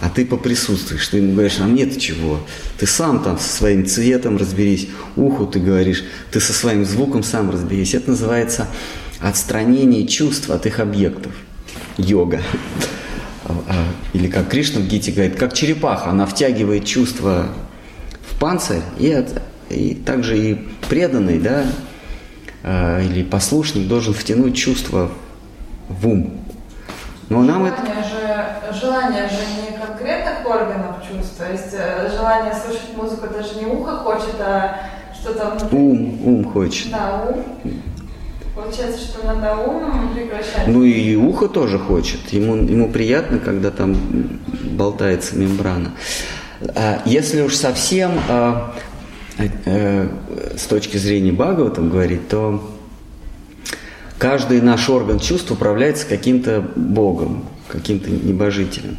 S1: а ты поприсутствуешь. Ты ему говоришь, а мне-то чего? Ты сам там со своим цветом разберись. Уху ты говоришь, ты со своим звуком сам разберись. Это называется отстранение чувств от их объектов. Йога. А, а, Или как Кришна в Гите говорит, как черепаха, она втягивает чувства в панцирь, и, от- и также и преданный, да, а, или послушник должен втянуть чувства в ум. Но нам это...
S3: Желание же, желание же не органов чувств, то есть э, желание слушать музыку даже не ухо хочет, а что-то внутри.
S1: Ум, ум хочет.
S3: Да, ум. Получается, что надо ум прекращать.
S1: Ну и ухо тоже хочет. Ему, ему приятно, когда там болтается мембрана. А Если уж совсем а, э, с точки зрения Бхагаватам говорить, то каждый наш орган чувств управляется каким-то Богом, каким-то небожителем.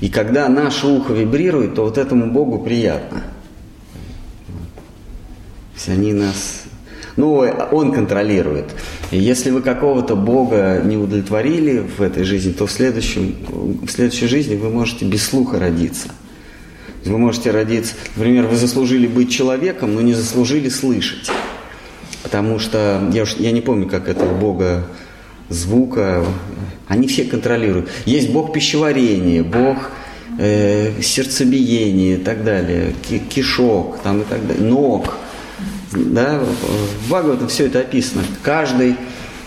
S1: И когда наше ухо вибрирует, то вот этому Богу приятно. То есть они нас... Ну, он контролирует. И если вы какого-то Бога не удовлетворили в этой жизни, то в, следующем, в следующей жизни вы можете без слуха родиться. Вы можете родиться, например, вы заслужили быть человеком, но не заслужили слышать. Потому что, я, уж, я не помню, как это у Бога звука, они все контролируют. Есть Бог пищеварения, Бог э, сердцебиения и так далее, ки- кишок там и так далее, ног. Да, в Бхагаватам все это описано. Каждый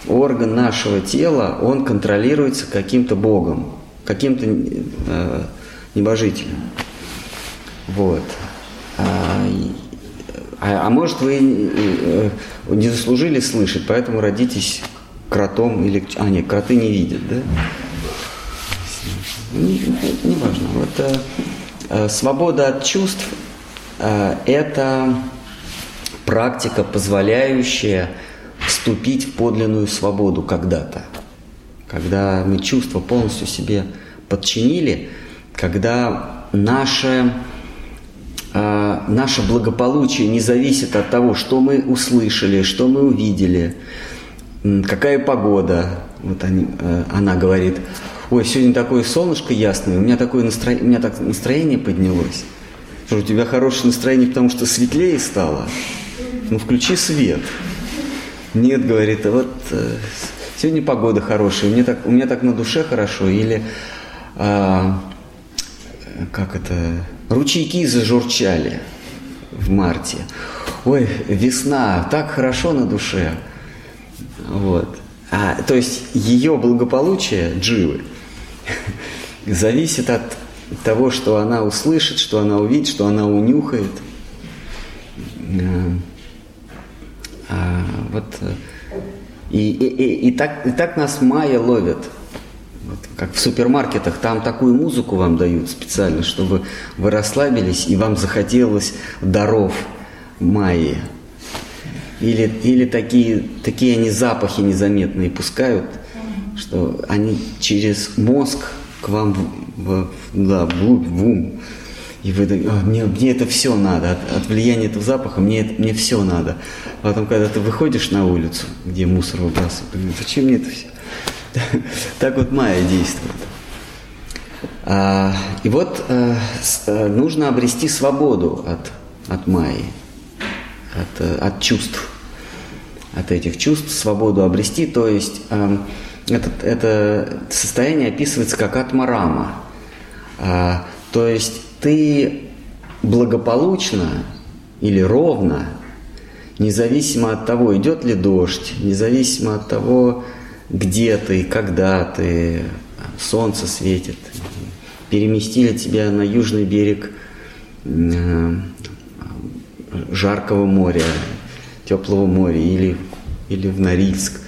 S1: орган нашего тела, он контролируется каким-то Богом, каким-то э, небожителем. Вот. А, а- а может вы э, не заслужили слышать, поэтому родитесь кротом или... А, нет, кроты не видят, да? Не, это не важно. Вот, э, э, свобода от чувств э, – это практика, позволяющая вступить в подлинную свободу когда-то. Когда мы чувства полностью себе подчинили, когда наше, э, наше благополучие не зависит от того, что мы услышали, что мы увидели, м, какая погода. Вот они, э, она говорит, ой, сегодня такое солнышко ясное, у меня такое настроение, у меня так настроение поднялось. Что, у тебя хорошее настроение, потому что светлее стало? Ну, включи свет. Нет, говорит, а вот э, сегодня погода хорошая, мне так, у меня так на душе хорошо, или а, как это, ручейки зажурчали в марте. Ой, весна, так хорошо на душе. Вот. А, то есть ее благополучие, дживы, зависит от того, что она услышит, что она увидит, что она унюхает. А, вот, э, и, и, и, и, так, и так нас майя ловят. Вот, как в супермаркетах, там такую музыку вам дают специально, чтобы вы расслабились и вам захотелось даров майи. Или, или такие, такие они запахи незаметные пускают, что они через мозг к вам в, в, да, вглубь, в ум. И вы такие, «А, мне, мне это все надо, от, от влияния этого запаха мне, мне все надо. Потом, когда ты выходишь на улицу, где мусор выбрасывают, говоришь, зачем мне это все? Так вот Майя действует. А, и вот э, э, нужно обрести свободу от, от Майи, от, э, от чувств, от этих чувств, свободу обрести. То есть э, это, это состояние описывается как атмарама. А, то есть ты благополучно или ровно, независимо от того, идет ли дождь, независимо от того, где ты, когда ты, солнце светит, переместили тебя на южный берег э, жаркого моря, теплого моря или, или в Норильск.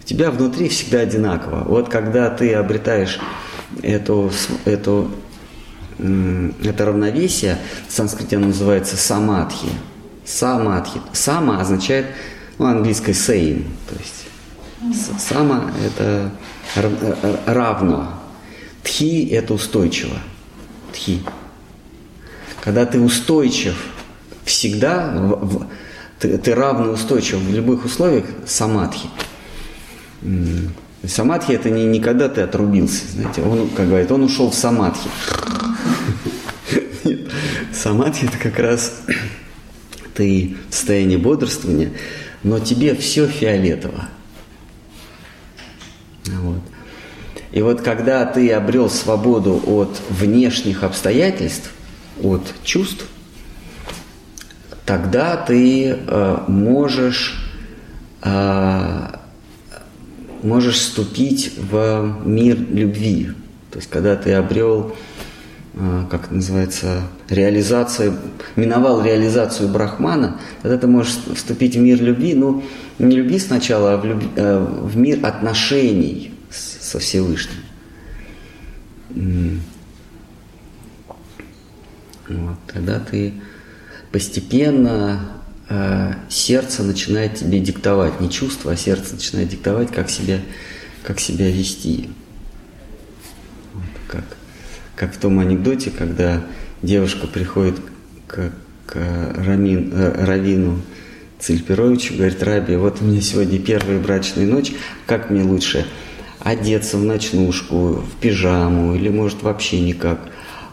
S1: У тебя внутри всегда одинаково. Вот когда ты обретаешь эту, эту, это равновесие, в санскрите оно называется самадхи. Самадхи. Сама означает, ну, английское same, то есть сама это рав- э, равно. Тхи – это устойчиво. Тхи. Когда ты устойчив всегда, в, в, ты, ты равно устойчив в любых условиях, самадхи. Самадхи это не никогда ты отрубился, знаете, он, как говорит, он ушел в самадхи. Самадхи это как раз ты в состоянии бодрствования, но тебе все фиолетово. Вот. И вот когда ты обрел свободу от внешних обстоятельств, от чувств, тогда ты э, можешь, э, можешь вступить в мир любви. То есть когда ты обрел, э, как это называется, реализацию, миновал реализацию брахмана, тогда ты можешь вступить в мир любви, ну не любви сначала, а в, любви, э, в мир отношений со Всевышним. Вот, тогда ты постепенно э, сердце начинает тебе диктовать, не чувство, а сердце начинает диктовать, как себя, как себя вести. Вот, как, как в том анекдоте, когда девушка приходит к, к Рамин, э, Равину Цильперовичу, говорит, Раби, вот у меня сегодня первая брачная ночь, как мне лучше – одеться в ночнушку, в пижаму или, может, вообще никак.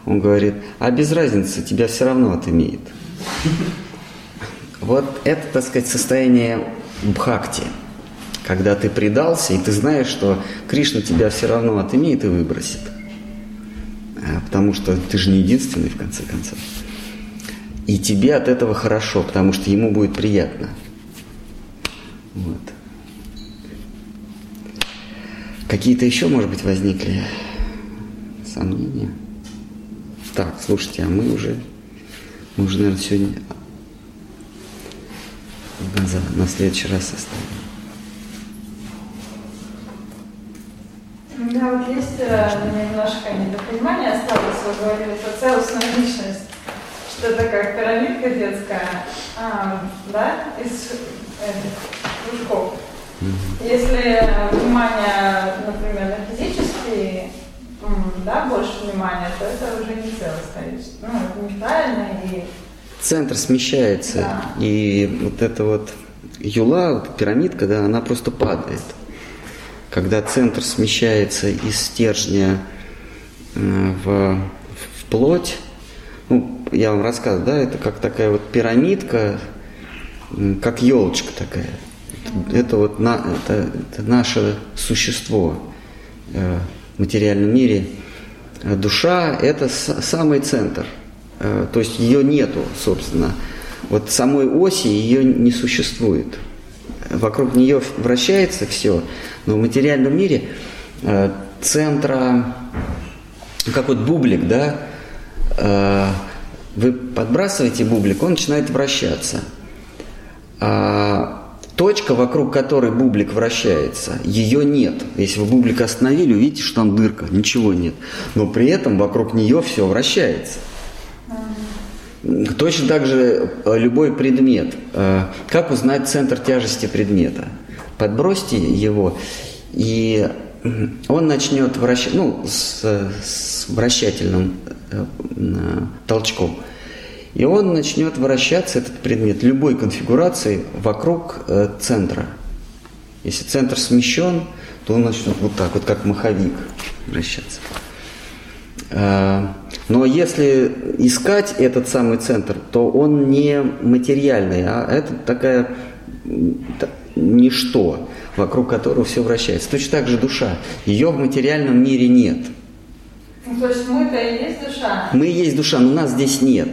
S1: Он говорит, а без разницы, тебя все равно отымеет. Вот это, так сказать, состояние бхакти, когда ты предался, и ты знаешь, что Кришна тебя все равно отымеет и выбросит. А, потому что ты же не единственный, в конце концов. И тебе от этого хорошо, потому что ему будет приятно. Вот. Какие-то еще, может быть, возникли сомнения? Так, слушайте, а мы уже, мы уже, наверное, сегодня на, на следующий раз оставим.
S3: Да, вот есть э, немножко недопонимание осталось, вы говорили про целостную личность, что это как пирамидка детская, а, да, из этих кружков. Если внимание, например, на физические, да, больше внимания, то это уже не целостное Ну, это неправильно и...
S1: Центр смещается, да. и вот эта вот юла, вот пирамидка, да, она просто падает. Когда центр смещается из стержня э, в, в плоть, ну, я вам рассказываю, да, это как такая вот пирамидка, как елочка такая это вот на, это, это наше существо э, материальном мире. Душа – это самый центр. Э, то есть ее нету, собственно. Вот самой оси ее не существует. Вокруг нее вращается все, но в материальном мире э, центра, как вот бублик, да, э, вы подбрасываете бублик, он начинает вращаться. А Точка, вокруг которой бублик вращается, ее нет. Если вы бублик остановили, увидите, что там дырка, ничего нет. Но при этом вокруг нее все вращается. Точно так же э, любой предмет. Э, как узнать центр тяжести предмета? Подбросьте его, и он начнет вращать, ну, с, с вращательным э, толчком – и он начнет вращаться, этот предмет, любой конфигурации вокруг э, центра. Если центр смещен, то он начнет вот так, вот как маховик вращаться. Э, но если искать этот самый центр, то он не материальный, а это такая ничто, вокруг которого все вращается. Точно так же душа. Ее в материальном мире нет.
S3: Ну, то есть мы-то и есть душа?
S1: Мы и есть душа, но нас здесь нет.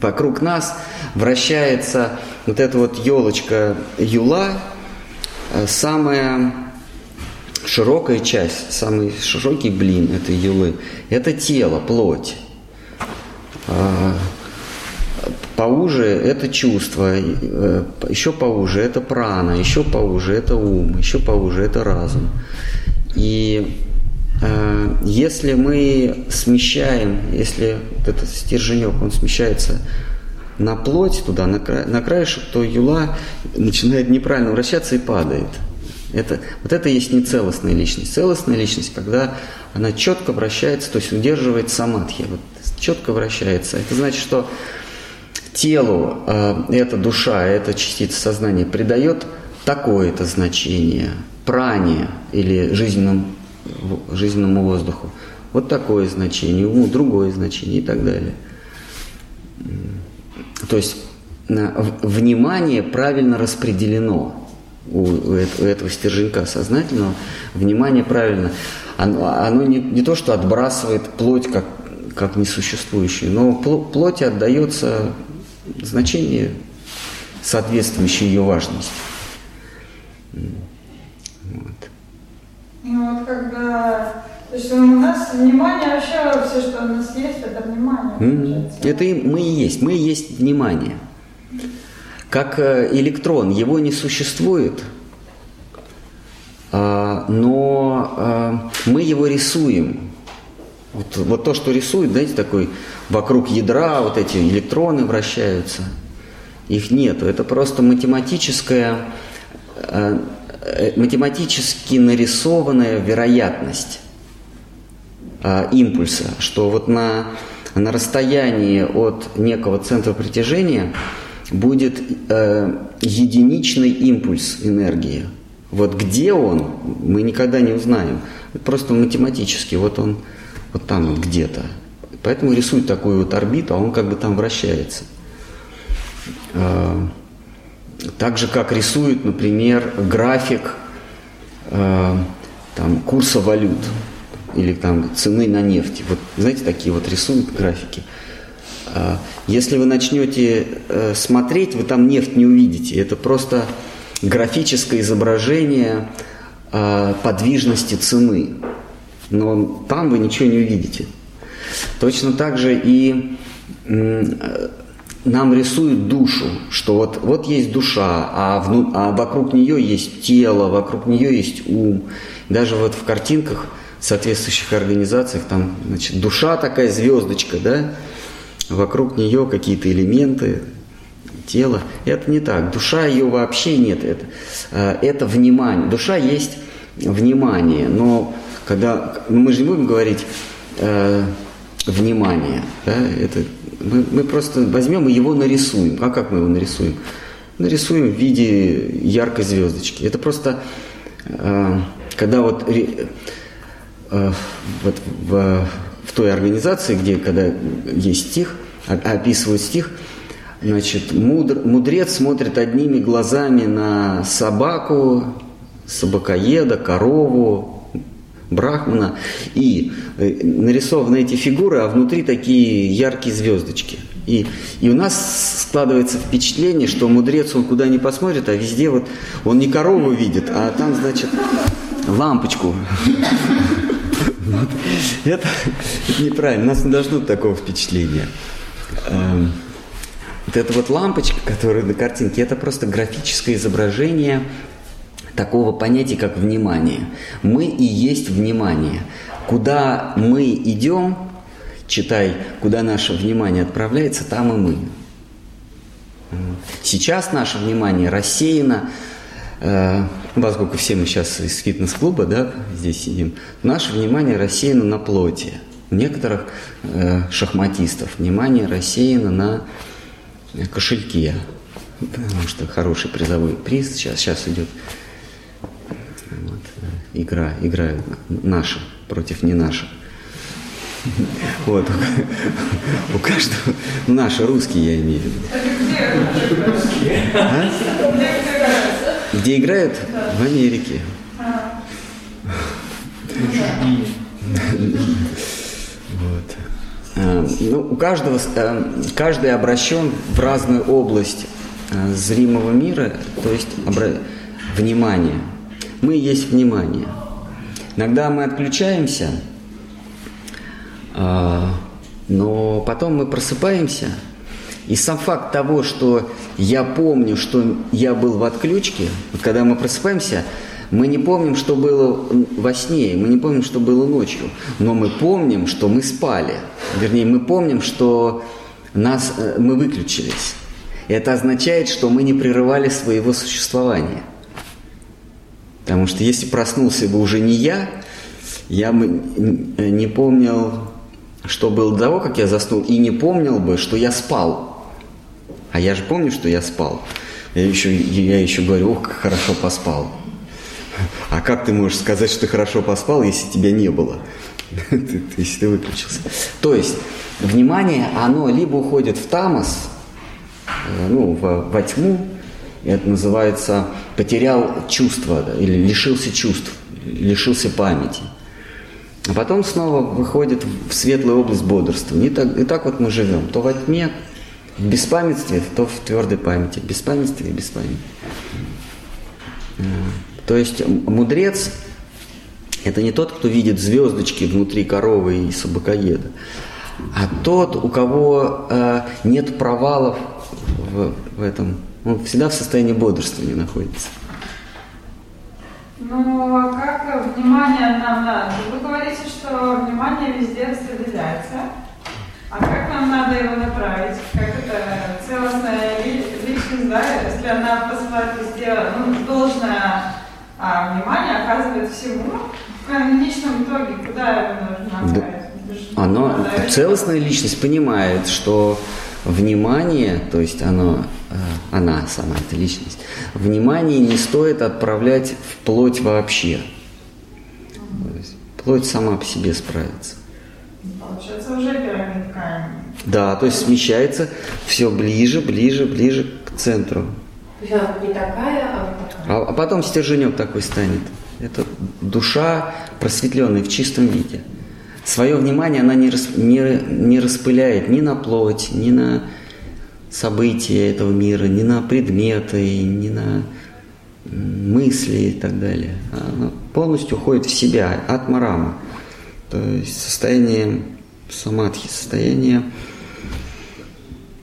S1: Вокруг нас вращается вот эта вот елочка юла, э, самая широкая часть, самый широкий блин этой юлы, это тело, плоть. А, поуже это чувство, э, еще поуже это прана, еще поуже это ум, еще поуже это разум. И если мы смещаем, если вот этот стерженек, он смещается на плоть туда, на, край, на краешек, то юла начинает неправильно вращаться и падает. Это, вот это есть не целостная личность. Целостная личность, когда она четко вращается, то есть удерживает самадхи, вот, четко вращается. Это значит, что телу э, эта душа, эта частица сознания придает такое-то значение, пране или жизненному, жизненному воздуху. Вот такое значение, уму другое значение и так далее. То есть внимание правильно распределено у этого стерженька сознательного, внимание правильно. Оно, оно не, не то, что отбрасывает плоть как, как несуществующую, но плоти отдается значение, соответствующее ее важности.
S3: Вот. Ну вот когда то есть у нас внимание вообще, все, что у нас есть, это внимание. Mm-hmm.
S1: Это и мы и есть. Мы и есть внимание. Как э, электрон, его не существует, а, но а, мы его рисуем. Вот, вот то, что рисует, знаете, такой вокруг ядра вот эти электроны вращаются. Их нет. Это просто математическая, э, э, математически нарисованная вероятность а, импульса, что вот на, на расстоянии от некого центра притяжения будет э, единичный импульс энергии. Вот где он, мы никогда не узнаем. Просто математически, вот он вот там вот где-то. Поэтому рисует такую вот орбиту, а он как бы там вращается. Э, так же, как рисует, например, график э, там, курса валют или там цены на нефть. Вот знаете, такие вот рисуют графики. А, если вы начнете э, смотреть, вы там нефть не увидите. Это просто графическое изображение а, подвижности цены. Но там вы ничего не увидите. Точно так же и э, нам рисуют душу, что вот, вот есть душа, а, вну, а вокруг нее есть тело, вокруг нее есть ум. Даже вот в картинках – соответствующих организациях, там, значит, душа такая звездочка, да, вокруг нее какие-то элементы, тело. Это не так. Душа ее вообще нет. Это, э, это внимание. Душа есть внимание. Но когда ну, мы же не будем говорить э, внимание, да, это мы, мы просто возьмем и его нарисуем. А как мы его нарисуем? Нарисуем в виде яркой звездочки. Это просто э, когда вот Э, вот в, в той организации, где когда есть стих, описывают стих, значит, мудр, мудрец смотрит одними глазами на собаку, собакоеда, корову, брахмана, и э, нарисованы эти фигуры, а внутри такие яркие звездочки. И, и у нас складывается впечатление, что мудрец, он куда ни посмотрит, а везде вот он не корову видит, а там, значит, лампочку. Это, неправильно. Нас не должно такого впечатления. Эм, вот эта вот лампочка, которая на картинке, это просто графическое изображение такого понятия, как внимание. Мы и есть внимание. Куда мы идем, читай, куда наше внимание отправляется, там и мы. Сейчас наше внимание рассеяно Э, поскольку все мы сейчас из фитнес-клуба, да, здесь сидим, наше внимание рассеяно на плоти. У некоторых э, шахматистов внимание рассеяно на кошельке, потому что хороший призовой приз сейчас, сейчас идет игра, играют наши против не наших. Вот. У каждого, наши русские я имею в виду. А? Где играют? В Америке. Вот. А, ну, у каждого, а, каждый обращен в разную область а, зримого мира, то есть обра... внимание. Мы есть внимание. Иногда мы отключаемся, но потом мы просыпаемся – и сам факт того, что я помню, что я был в отключке, вот когда мы просыпаемся, мы не помним, что было во сне, мы не помним, что было ночью, но мы помним, что мы спали. Вернее, мы помним, что нас, э, мы выключились. Это означает, что мы не прерывали своего существования. Потому что если проснулся бы уже не я, я бы не помнил, что было до того, как я заснул, и не помнил бы, что я спал. А я же помню, что я спал. Я еще, я еще говорю, ох, как хорошо поспал. А как ты можешь сказать, что ты хорошо поспал, если тебя не было? Если ты выключился. То есть, внимание, оно либо уходит в тамос, э, ну, во, во тьму, это называется потерял чувство или лишился чувств, лишился памяти. А потом снова выходит в светлую область бодрствования. И так, и так вот мы живем. То во тьме, в беспамятстве, то в твердой памяти. В беспамятстве и беспамятстве. То есть мудрец – это не тот, кто видит звездочки внутри коровы и собакоеда, а тот, у кого э, нет провалов в, в этом. Он всегда в состоянии бодрствования находится.
S3: Ну, а как внимание нам надо? Вы говорите, что внимание везде распределяется. А как нам надо его направить? Как это целостная личность, да, если она посылает везде ну, должное а внимание оказывает всему, в конечном итоге, куда его нужно направить?
S1: Да. Оно, целостная личность понимает, что внимание, то есть оно, э, она сама, эта личность, внимание не стоит отправлять в плоть вообще. То есть плоть сама по себе справится.
S3: Получается, уже пирамидка.
S1: Да, то есть смещается все ближе, ближе, ближе к центру.
S5: То есть она не такая, а такая.
S1: А, а потом стерженек такой станет. Это душа просветленная в чистом виде. Свое внимание она не, не, не распыляет ни на плоть, ни на события этого мира, ни на предметы, ни на мысли и так далее. Она полностью уходит в себя, от. То есть состояние самадхи, состояние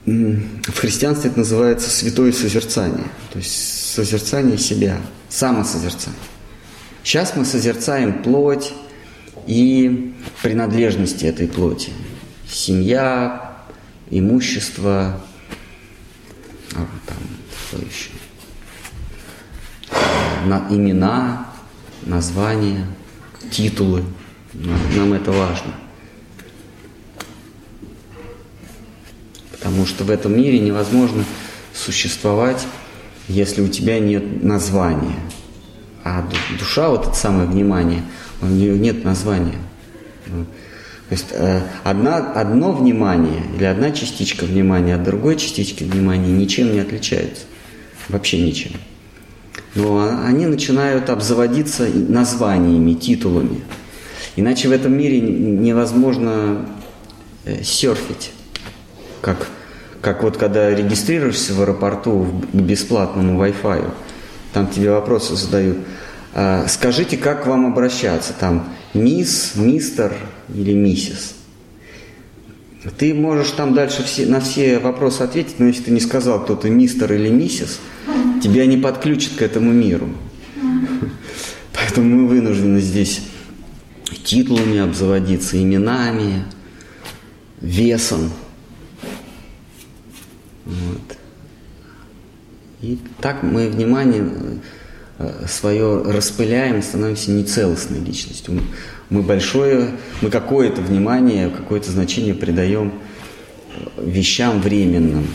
S1: в христианстве это называется святое созерцание, то есть созерцание себя, самосозерцание. Сейчас мы созерцаем плоть и принадлежности этой плоти. Семья, имущество, а, там, что еще? На, имена, названия, титулы. Нам это важно. Потому что в этом мире невозможно существовать, если у тебя нет названия. А душа, вот это самое внимание, у нее нет названия. То есть э, одна, одно внимание или одна частичка внимания от другой частички внимания ничем не отличается. Вообще ничем. Но они начинают обзаводиться названиями, титулами. Иначе в этом мире невозможно э, серфить как, как вот когда регистрируешься в аэропорту к бесплатному Wi-Fi, там тебе вопросы задают. А, скажите, как к вам обращаться? Там мисс, мистер или миссис? Ты можешь там дальше все, на все вопросы ответить, но если ты не сказал, кто ты мистер или миссис, тебя не подключат к этому миру. Поэтому мы вынуждены здесь титулами обзаводиться, именами, весом. Вот. И так мы внимание свое распыляем, становимся нецелостной личностью. Мы большое, мы какое-то внимание, какое-то значение придаем э, вещам временным.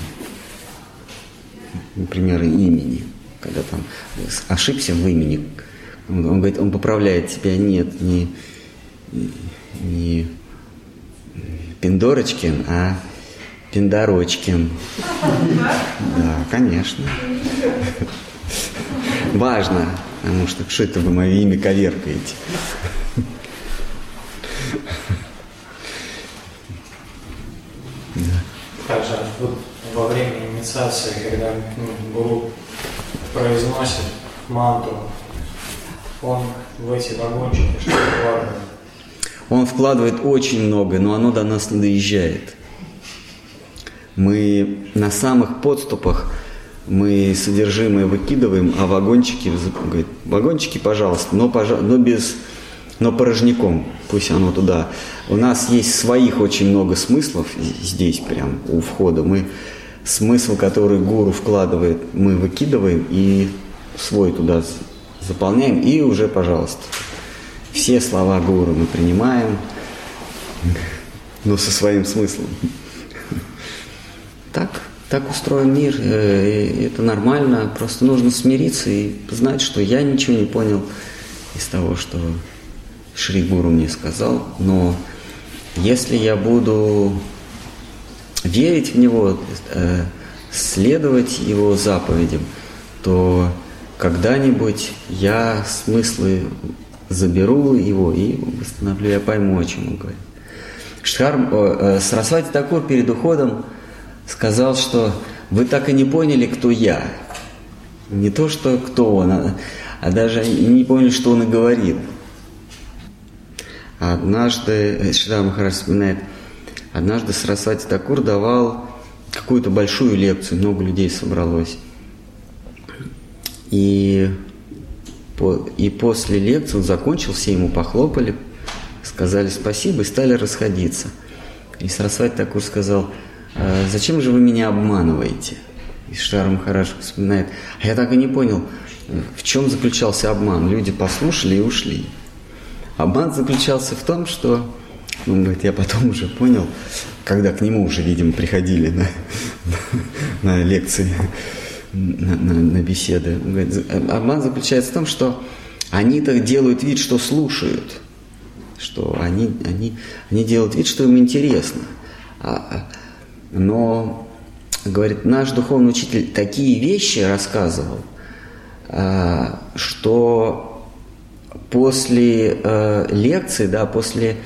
S1: Например, имени. Когда там ошибся в имени, он, он говорит, он поправляет тебя, нет, не, не Пиндорочкин, а Пиндорочкин. Да, конечно. Важно, потому что что это вы мое имя коверкаете.
S6: Также вот во время инициации, когда гуру произносит мантру, он в эти вагончики что вкладывает?
S1: Он вкладывает очень много, но оно до нас не доезжает. Мы на самых подступах мы содержимое выкидываем, а вагончики, говорит, вагончики, пожалуйста, но, но без, но порожняком, пусть оно туда. У нас есть своих очень много смыслов здесь, прям у входа. Мы смысл, который гуру вкладывает, мы выкидываем и свой туда заполняем и уже, пожалуйста, все слова гуру мы принимаем, но со своим смыслом. Так, так устроен мир, э, и это нормально, просто нужно смириться и знать, что я ничего не понял из того, что Шри Гуру мне сказал, но если я буду верить в него, э, следовать его заповедям, то когда-нибудь я смыслы заберу его и восстановлю, я пойму, о чем он говорит. Шхар, э, Сарасвати Такур перед уходом сказал, что вы так и не поняли, кто я. Не то, что кто он, а, а даже не поняли, что он и говорит. Однажды, Шрила Махарадж вспоминает, однажды Сарасвати Такур давал какую-то большую лекцию, много людей собралось. И, и после лекции он закончил, все ему похлопали, сказали спасибо и стали расходиться. И Сарасвати Такур сказал, «А зачем же вы меня обманываете? И Шрара Махарадж вспоминает, а я так и не понял, в чем заключался обман. Люди послушали и ушли. Обман заключался в том, что, он говорит, я потом уже понял, когда к нему уже, видимо, приходили на, на, на лекции, на, на, на беседы. Говорит, обман заключается в том, что они так делают вид, что слушают, что они, они, они делают вид, что им интересно. А, но, говорит, наш духовный учитель такие вещи рассказывал, а, что после э, лекции, да, после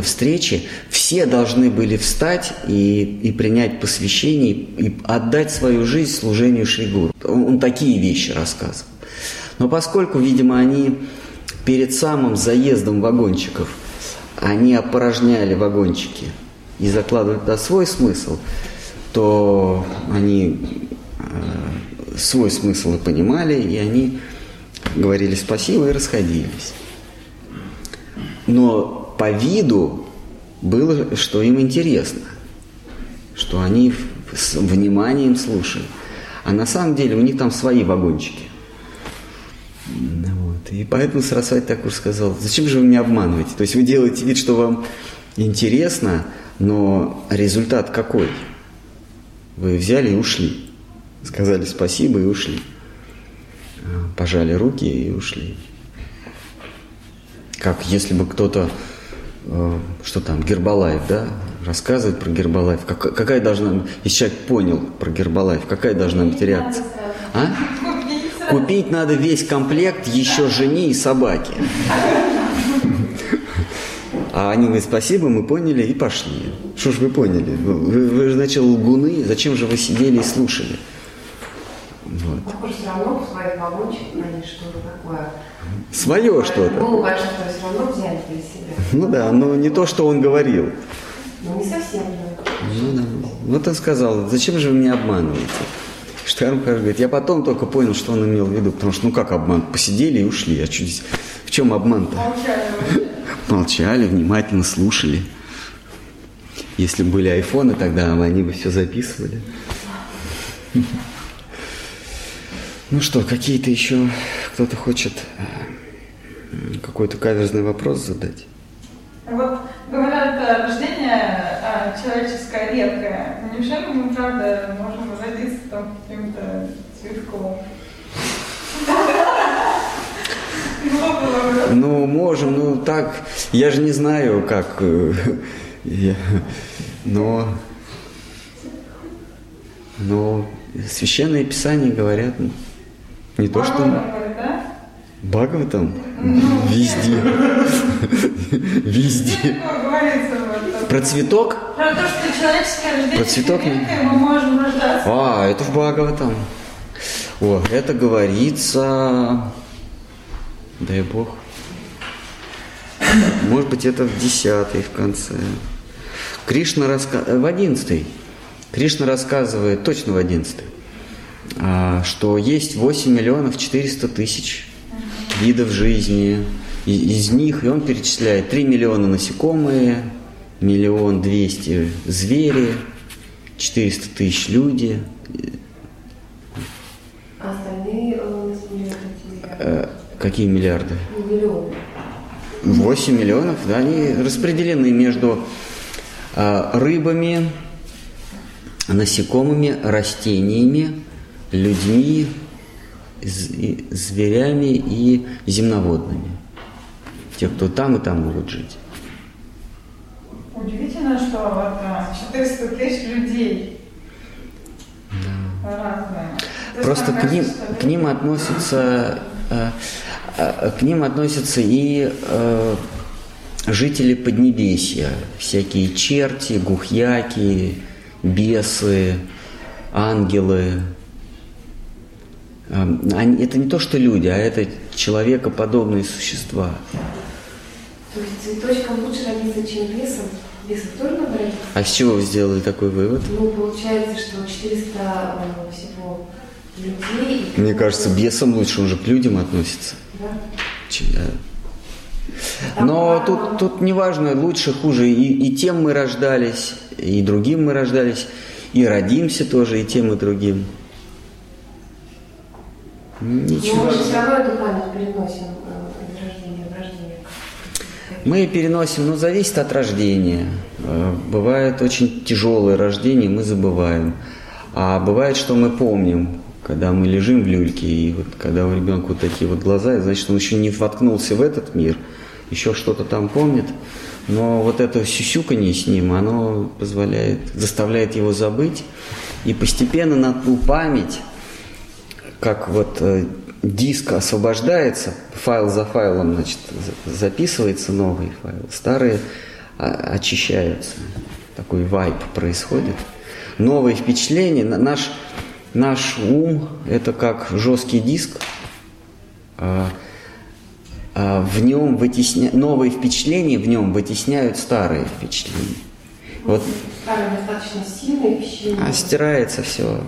S1: встречи все должны были встать и, и принять посвящение, и отдать свою жизнь служению Шригуру. Он такие вещи рассказывал. Но поскольку, видимо, они перед самым заездом вагончиков, они опорожняли вагончики и закладывали туда свой смысл, то они э, свой смысл и понимали, и они говорили спасибо и расходились. Но по виду было, что им интересно, что они с вниманием слушают. А на самом деле у них там свои вагончики. Вот. И поэтому Сарасвати Такур сказал, зачем же вы меня обманываете? То есть вы делаете вид, что вам интересно, но результат какой? Вы взяли и ушли. Сказали спасибо и ушли пожали руки и ушли. Как если бы кто-то, э, что там, Гербалаев, да, рассказывает про Гербалаев. Как, какая должна, если человек понял про Гербалаев, какая должна быть реакция? А? Купить надо весь комплект еще жене и собаке. А они говорят, спасибо, мы поняли и пошли. Что ж вы поняли? Вы, вы, значит, лгуны, зачем же вы сидели и слушали?
S5: Вот. Похоже, все равно в своих вагончиках они что-то такое.
S1: Свое что-то.
S5: Ну, большое, все равно взяли для себя.
S1: Ну да, но не то, что он говорил.
S5: Ну, не совсем же.
S1: Ну да. Вот он сказал, зачем же вы меня обманываете? Штарм говорит, я потом только понял, что он имел в виду, потому что, ну как обман, посидели и ушли, а что здесь, в чем обман-то?
S3: Молчали.
S1: Молчали, внимательно слушали. Если были айфоны, тогда они бы все записывали. Ну что, какие-то еще кто-то хочет э, какой-то каверзный вопрос задать?
S3: Вот говорят, рождение а, человеческое редкое. Неужели мы, правда, можем родиться там каким-то цветком?
S1: Ну, можем, ну так, я же не знаю, как, э, но, но священные писания говорят, не то, что... Бхагаватам? Везде. Везде. Про цветок?
S3: Про то, что человеческое рождение
S1: Про цветок?
S3: мы можем рождаться.
S1: А, это в Бхагаватам. О, это говорится... Дай Бог. Может быть, это в десятый в конце. Кришна рассказывает... В одиннадцатый. Кришна рассказывает, точно в одиннадцатый, а, что есть 8 миллионов 400 тысяч видов жизни. Из них, и он перечисляет, 3 миллиона насекомые, миллион двести звери, 400 тысяч люди.
S5: А остальные э,
S1: э, Какие миллиарды?
S5: Миллионы.
S1: 8 миллионов, да, они распределены между а, рыбами, насекомыми, растениями, людьми, зверями и земноводными. Те, кто там и там могут жить.
S3: Удивительно, что вот 400 тысяч людей да. разные.
S1: Просто к ним, к ним относятся э, к ним относятся и э, жители Поднебесья, всякие черти, гухьяки, бесы, ангелы. Они, это не то, что люди, а это человекоподобные существа.
S5: То есть цветочкам лучше родиться, чем бесом? Бесов тоже надо родиться?
S1: А с чего вы сделали такой вывод?
S5: Ну, получается, что 400 э, всего людей...
S1: Мне кажется, бесам лучше, он же к людям относится.
S5: Да?
S1: Но тут, тут не важно, лучше, хуже. И, и тем мы рождались, и другим мы рождались, и родимся тоже, и тем, и другим.
S5: Ничего. Но мы же все равно эту память переносим из рождения в рождение.
S1: Мы переносим, но зависит от рождения. Э, бывает очень тяжелое рождение, мы забываем. А бывает, что мы помним, когда мы лежим в люльке, и вот когда у ребенка вот такие вот глаза, значит, он еще не воткнулся в этот мир, еще что-то там помнит. Но вот это сюсюканье с ним, оно позволяет, заставляет его забыть. И постепенно на ту память как вот э, диск освобождается, файл за файлом, значит, записывается новый файл, старые очищаются. Такой вайп происходит. Новые впечатления. Наш, наш ум – это как жесткий диск. А, а в нем вытесня... новые впечатления в нем вытесняют старые впечатления.
S5: Вот. Старые достаточно сильные впечатления.
S1: А стирается все.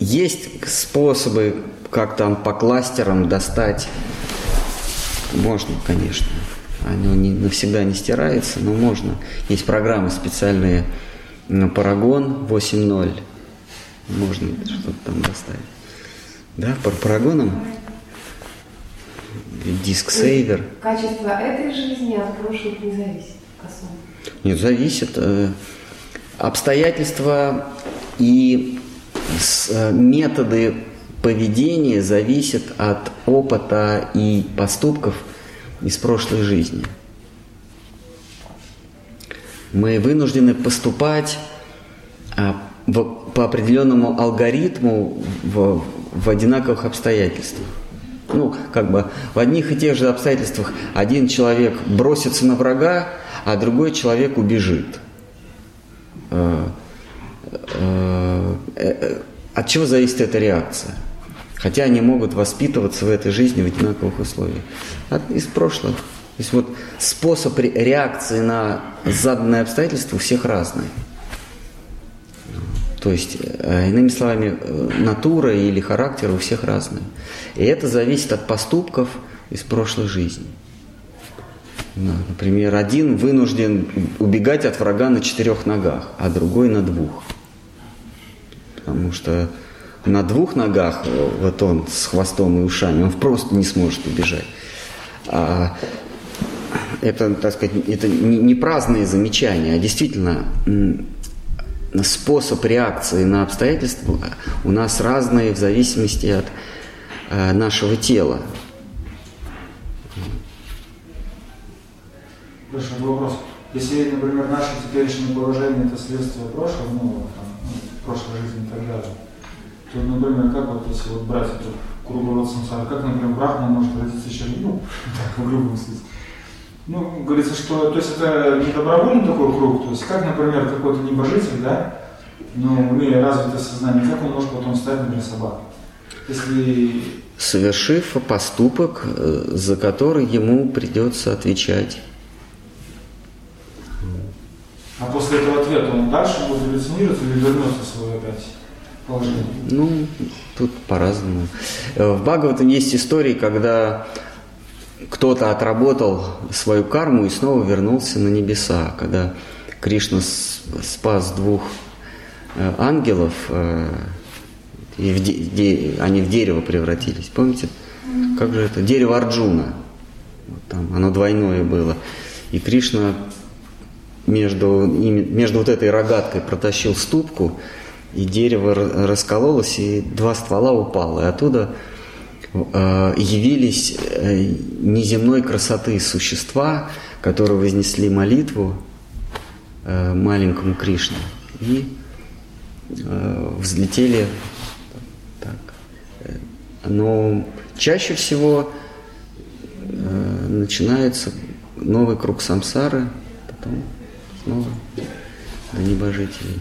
S1: Есть способы, как там по кластерам достать. Можно, конечно. Оно не, навсегда не стирается, но можно. Есть программы специальные на Paragon 8.0. Можно что-то там достать. Да, по парагонам диск сейвер.
S5: Качество этой жизни от прошлых не зависит,
S1: Нет, зависит. Э, обстоятельства и Э, методы поведения зависят от опыта и поступков из прошлой жизни. Мы вынуждены поступать а, в, по определенному алгоритму в, в одинаковых обстоятельствах. Ну, как бы в одних и тех же обстоятельствах один человек бросится на врага, а другой человек убежит. Э, Э, э, от чего зависит эта реакция? Хотя они могут воспитываться в этой жизни в одинаковых условиях. От, из прошлого. То есть вот способ реакции на заданное обстоятельство у всех разный. То есть, э, иными словами, натура или характер у всех разный. И это зависит от поступков из прошлой жизни. Например, один вынужден убегать от врага на четырех ногах, а другой на двух потому что на двух ногах, вот он с хвостом и ушами, он просто не сможет убежать. А это, так сказать, это не праздные замечания, а действительно способ реакции на обстоятельства у нас разные в зависимости от э, нашего тела.
S2: Хорошо, вопрос. Если, например, наше теперешнее положение это следствие прошлого, ну, там, прошлой жизни и так далее. То, например, как вот если вот брать эту круговорот самсара, как, например, Брахма может родиться еще, ну, так, в любом смысле. Ну, говорится, что, то есть это не добровольный такой круг, то есть как, например, какой-то небожитель, да, но имея развитое сознание, как он может потом стать, например, собакой? Если...
S1: Совершив поступок, э, за который ему придется отвечать.
S2: А после этого ответа он дальше будет эволюционировать или вернется в свое опять положение?
S1: Ну, тут по-разному. Э, в Бхагаватам есть истории, когда кто-то отработал свою карму и снова вернулся на небеса, когда Кришна спас двух э, ангелов, э, и в де- они в дерево превратились. Помните? как же это, дерево Арджуна. Вот там оно двойное было. И Кришна между, между вот этой рогаткой протащил ступку, и дерево раскололось, и два ствола упало. И оттуда явились э, неземной красоты существа, которые вознесли молитву э, маленькому Кришне и э, взлетели так. Но чаще всего э, начинается новый круг самсары, потом снова до небожителей.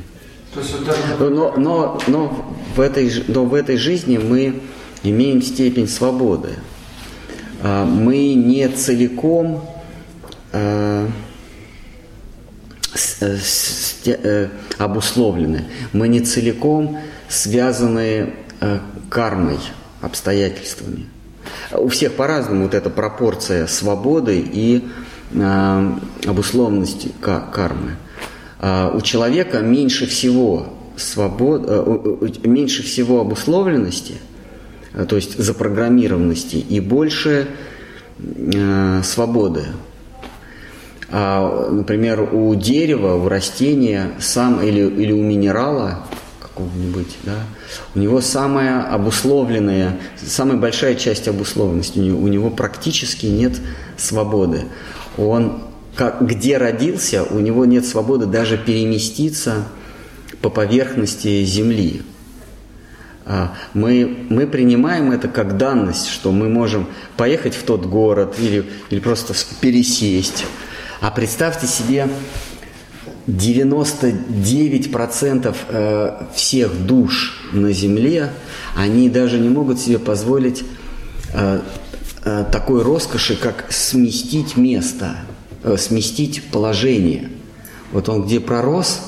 S1: Но, но, но, в этой, но в этой жизни мы имеем степень свободы. А, мы не целиком э, э, обусловлены, мы не целиком связаны э, кармой, обстоятельствами. У всех по-разному вот эта пропорция свободы и обусловленности кармы. А, у человека меньше всего свобод, э, меньше всего обусловленности, э, то есть запрограммированности, и больше э, свободы. А, например, у дерева, у растения сам или, или у минерала какого-нибудь, да, у него самая обусловленная, самая большая часть обусловленности, у него, у него практически нет свободы. Он как, где родился, у него нет свободы даже переместиться по поверхности Земли. А, мы, мы принимаем это как данность, что мы можем поехать в тот город или, или просто пересесть. А представьте себе, 99% э, всех душ на Земле, они даже не могут себе позволить э, э, такой роскоши, как сместить место – сместить положение. Вот он где пророс,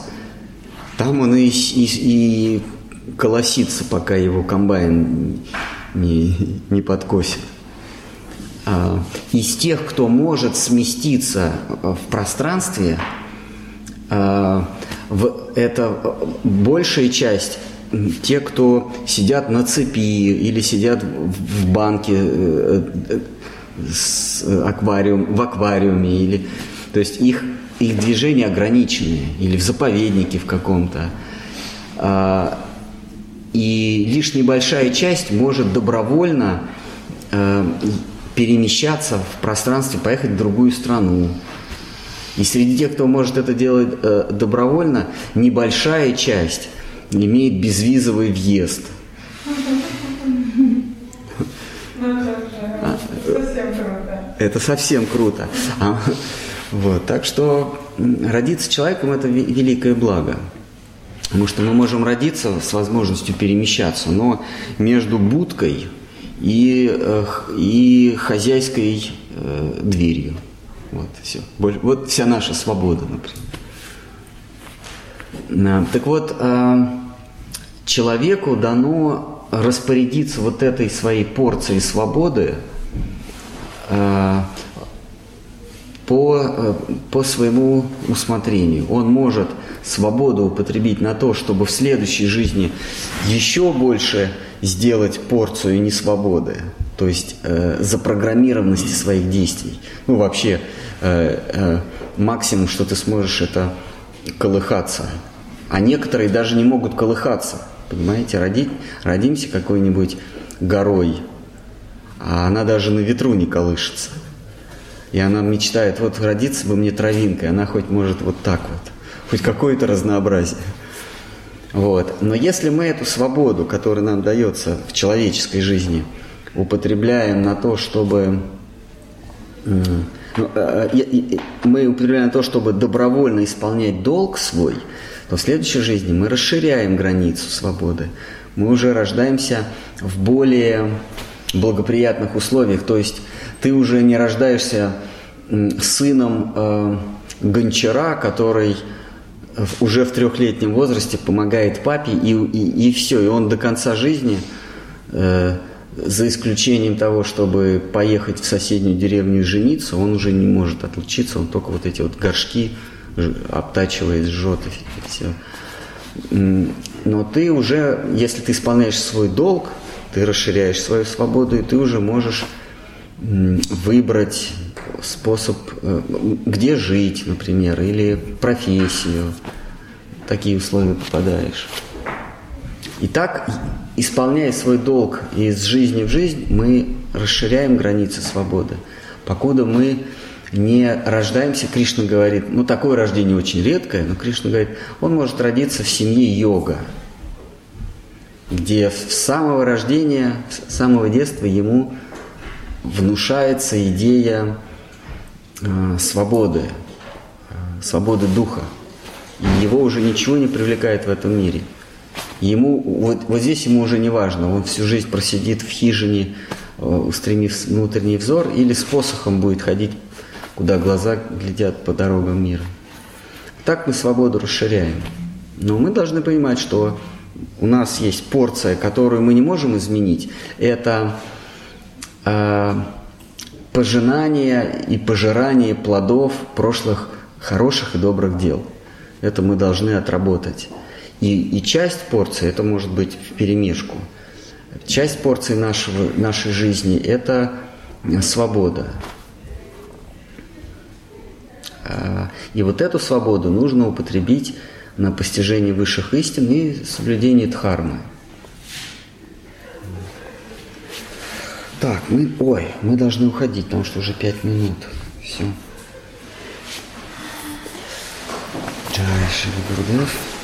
S1: там он и, и, и колосится, пока его комбайн не, не подкосит. А, из тех, кто может сместиться в пространстве, а, это большая часть те, кто сидят на цепи или сидят в банке э, с аквариум, в аквариуме, или, то есть их, их движения ограничены, или в заповеднике в каком-то. И лишь небольшая часть может добровольно э, перемещаться в пространстве, поехать в другую страну. И среди тех, кто может это делать э, добровольно, небольшая часть имеет безвизовый въезд – Это совсем круто. А, вот, так что родиться человеком – это великое благо. Потому что мы можем родиться с возможностью перемещаться, но между будкой и, э, и хозяйской э, дверью. Вот, все. Вот вся наша свобода, например. Так вот, э, человеку дано распорядиться вот этой своей порцией свободы – по, по своему усмотрению. Он может свободу употребить на то, чтобы в следующей жизни еще больше сделать порцию несвободы, то есть э, запрограммированности своих действий. Ну, вообще, э, э, максимум, что ты сможешь, это колыхаться. А некоторые даже не могут колыхаться. Понимаете, родить, родимся какой-нибудь горой, а она даже на ветру не колышется. И она мечтает, вот родиться бы мне травинкой, она хоть может вот так вот, хоть какое-то разнообразие. Вот. Но если мы эту свободу, которая нам дается в человеческой жизни, употребляем на то, чтобы ну, э, э, мы употребляем на то, чтобы добровольно исполнять долг свой, то в следующей жизни мы расширяем границу свободы. Мы уже рождаемся в более благоприятных условиях. То есть ты уже не рождаешься сыном э, гончара, который уже в трехлетнем возрасте помогает папе, и, и, и все, и он до конца жизни, э, за исключением того, чтобы поехать в соседнюю деревню и жениться, он уже не может отлучиться, он только вот эти вот горшки обтачивает, жжет и все. Но ты уже, если ты исполняешь свой долг, ты расширяешь свою свободу, и ты уже можешь выбрать способ, э, где жить, например, или профессию. Такие условия попадаешь. И так, исполняя свой долг из жизни в жизнь, мы расширяем границы свободы. Покуда мы не рождаемся, Кришна говорит, ну такое рождение очень редкое, но Кришна говорит, он может родиться в семье йога, где с самого рождения, с самого детства ему внушается идея свободы, э, свободы духа. И его уже ничего не привлекает в этом мире. Ему, вот, вот здесь ему уже не важно, он всю жизнь просидит в хижине, э, устремив внутренний взор, или с посохом будет ходить, куда глаза глядят по дорогам мира. Так мы свободу расширяем. Но мы должны понимать, что у нас есть порция, которую мы не можем изменить. Это э, пожинание и пожирание плодов прошлых хороших и добрых дел. Это мы должны отработать. И, и часть порции, это может быть в перемешку. Часть порции нашего, нашей жизни – это свобода. А, и вот эту свободу нужно употребить на постижение высших истин и соблюдение дхармы. Так, мы, ой, мы должны уходить, потому что уже пять минут. Все. Джай Шри Гурдев.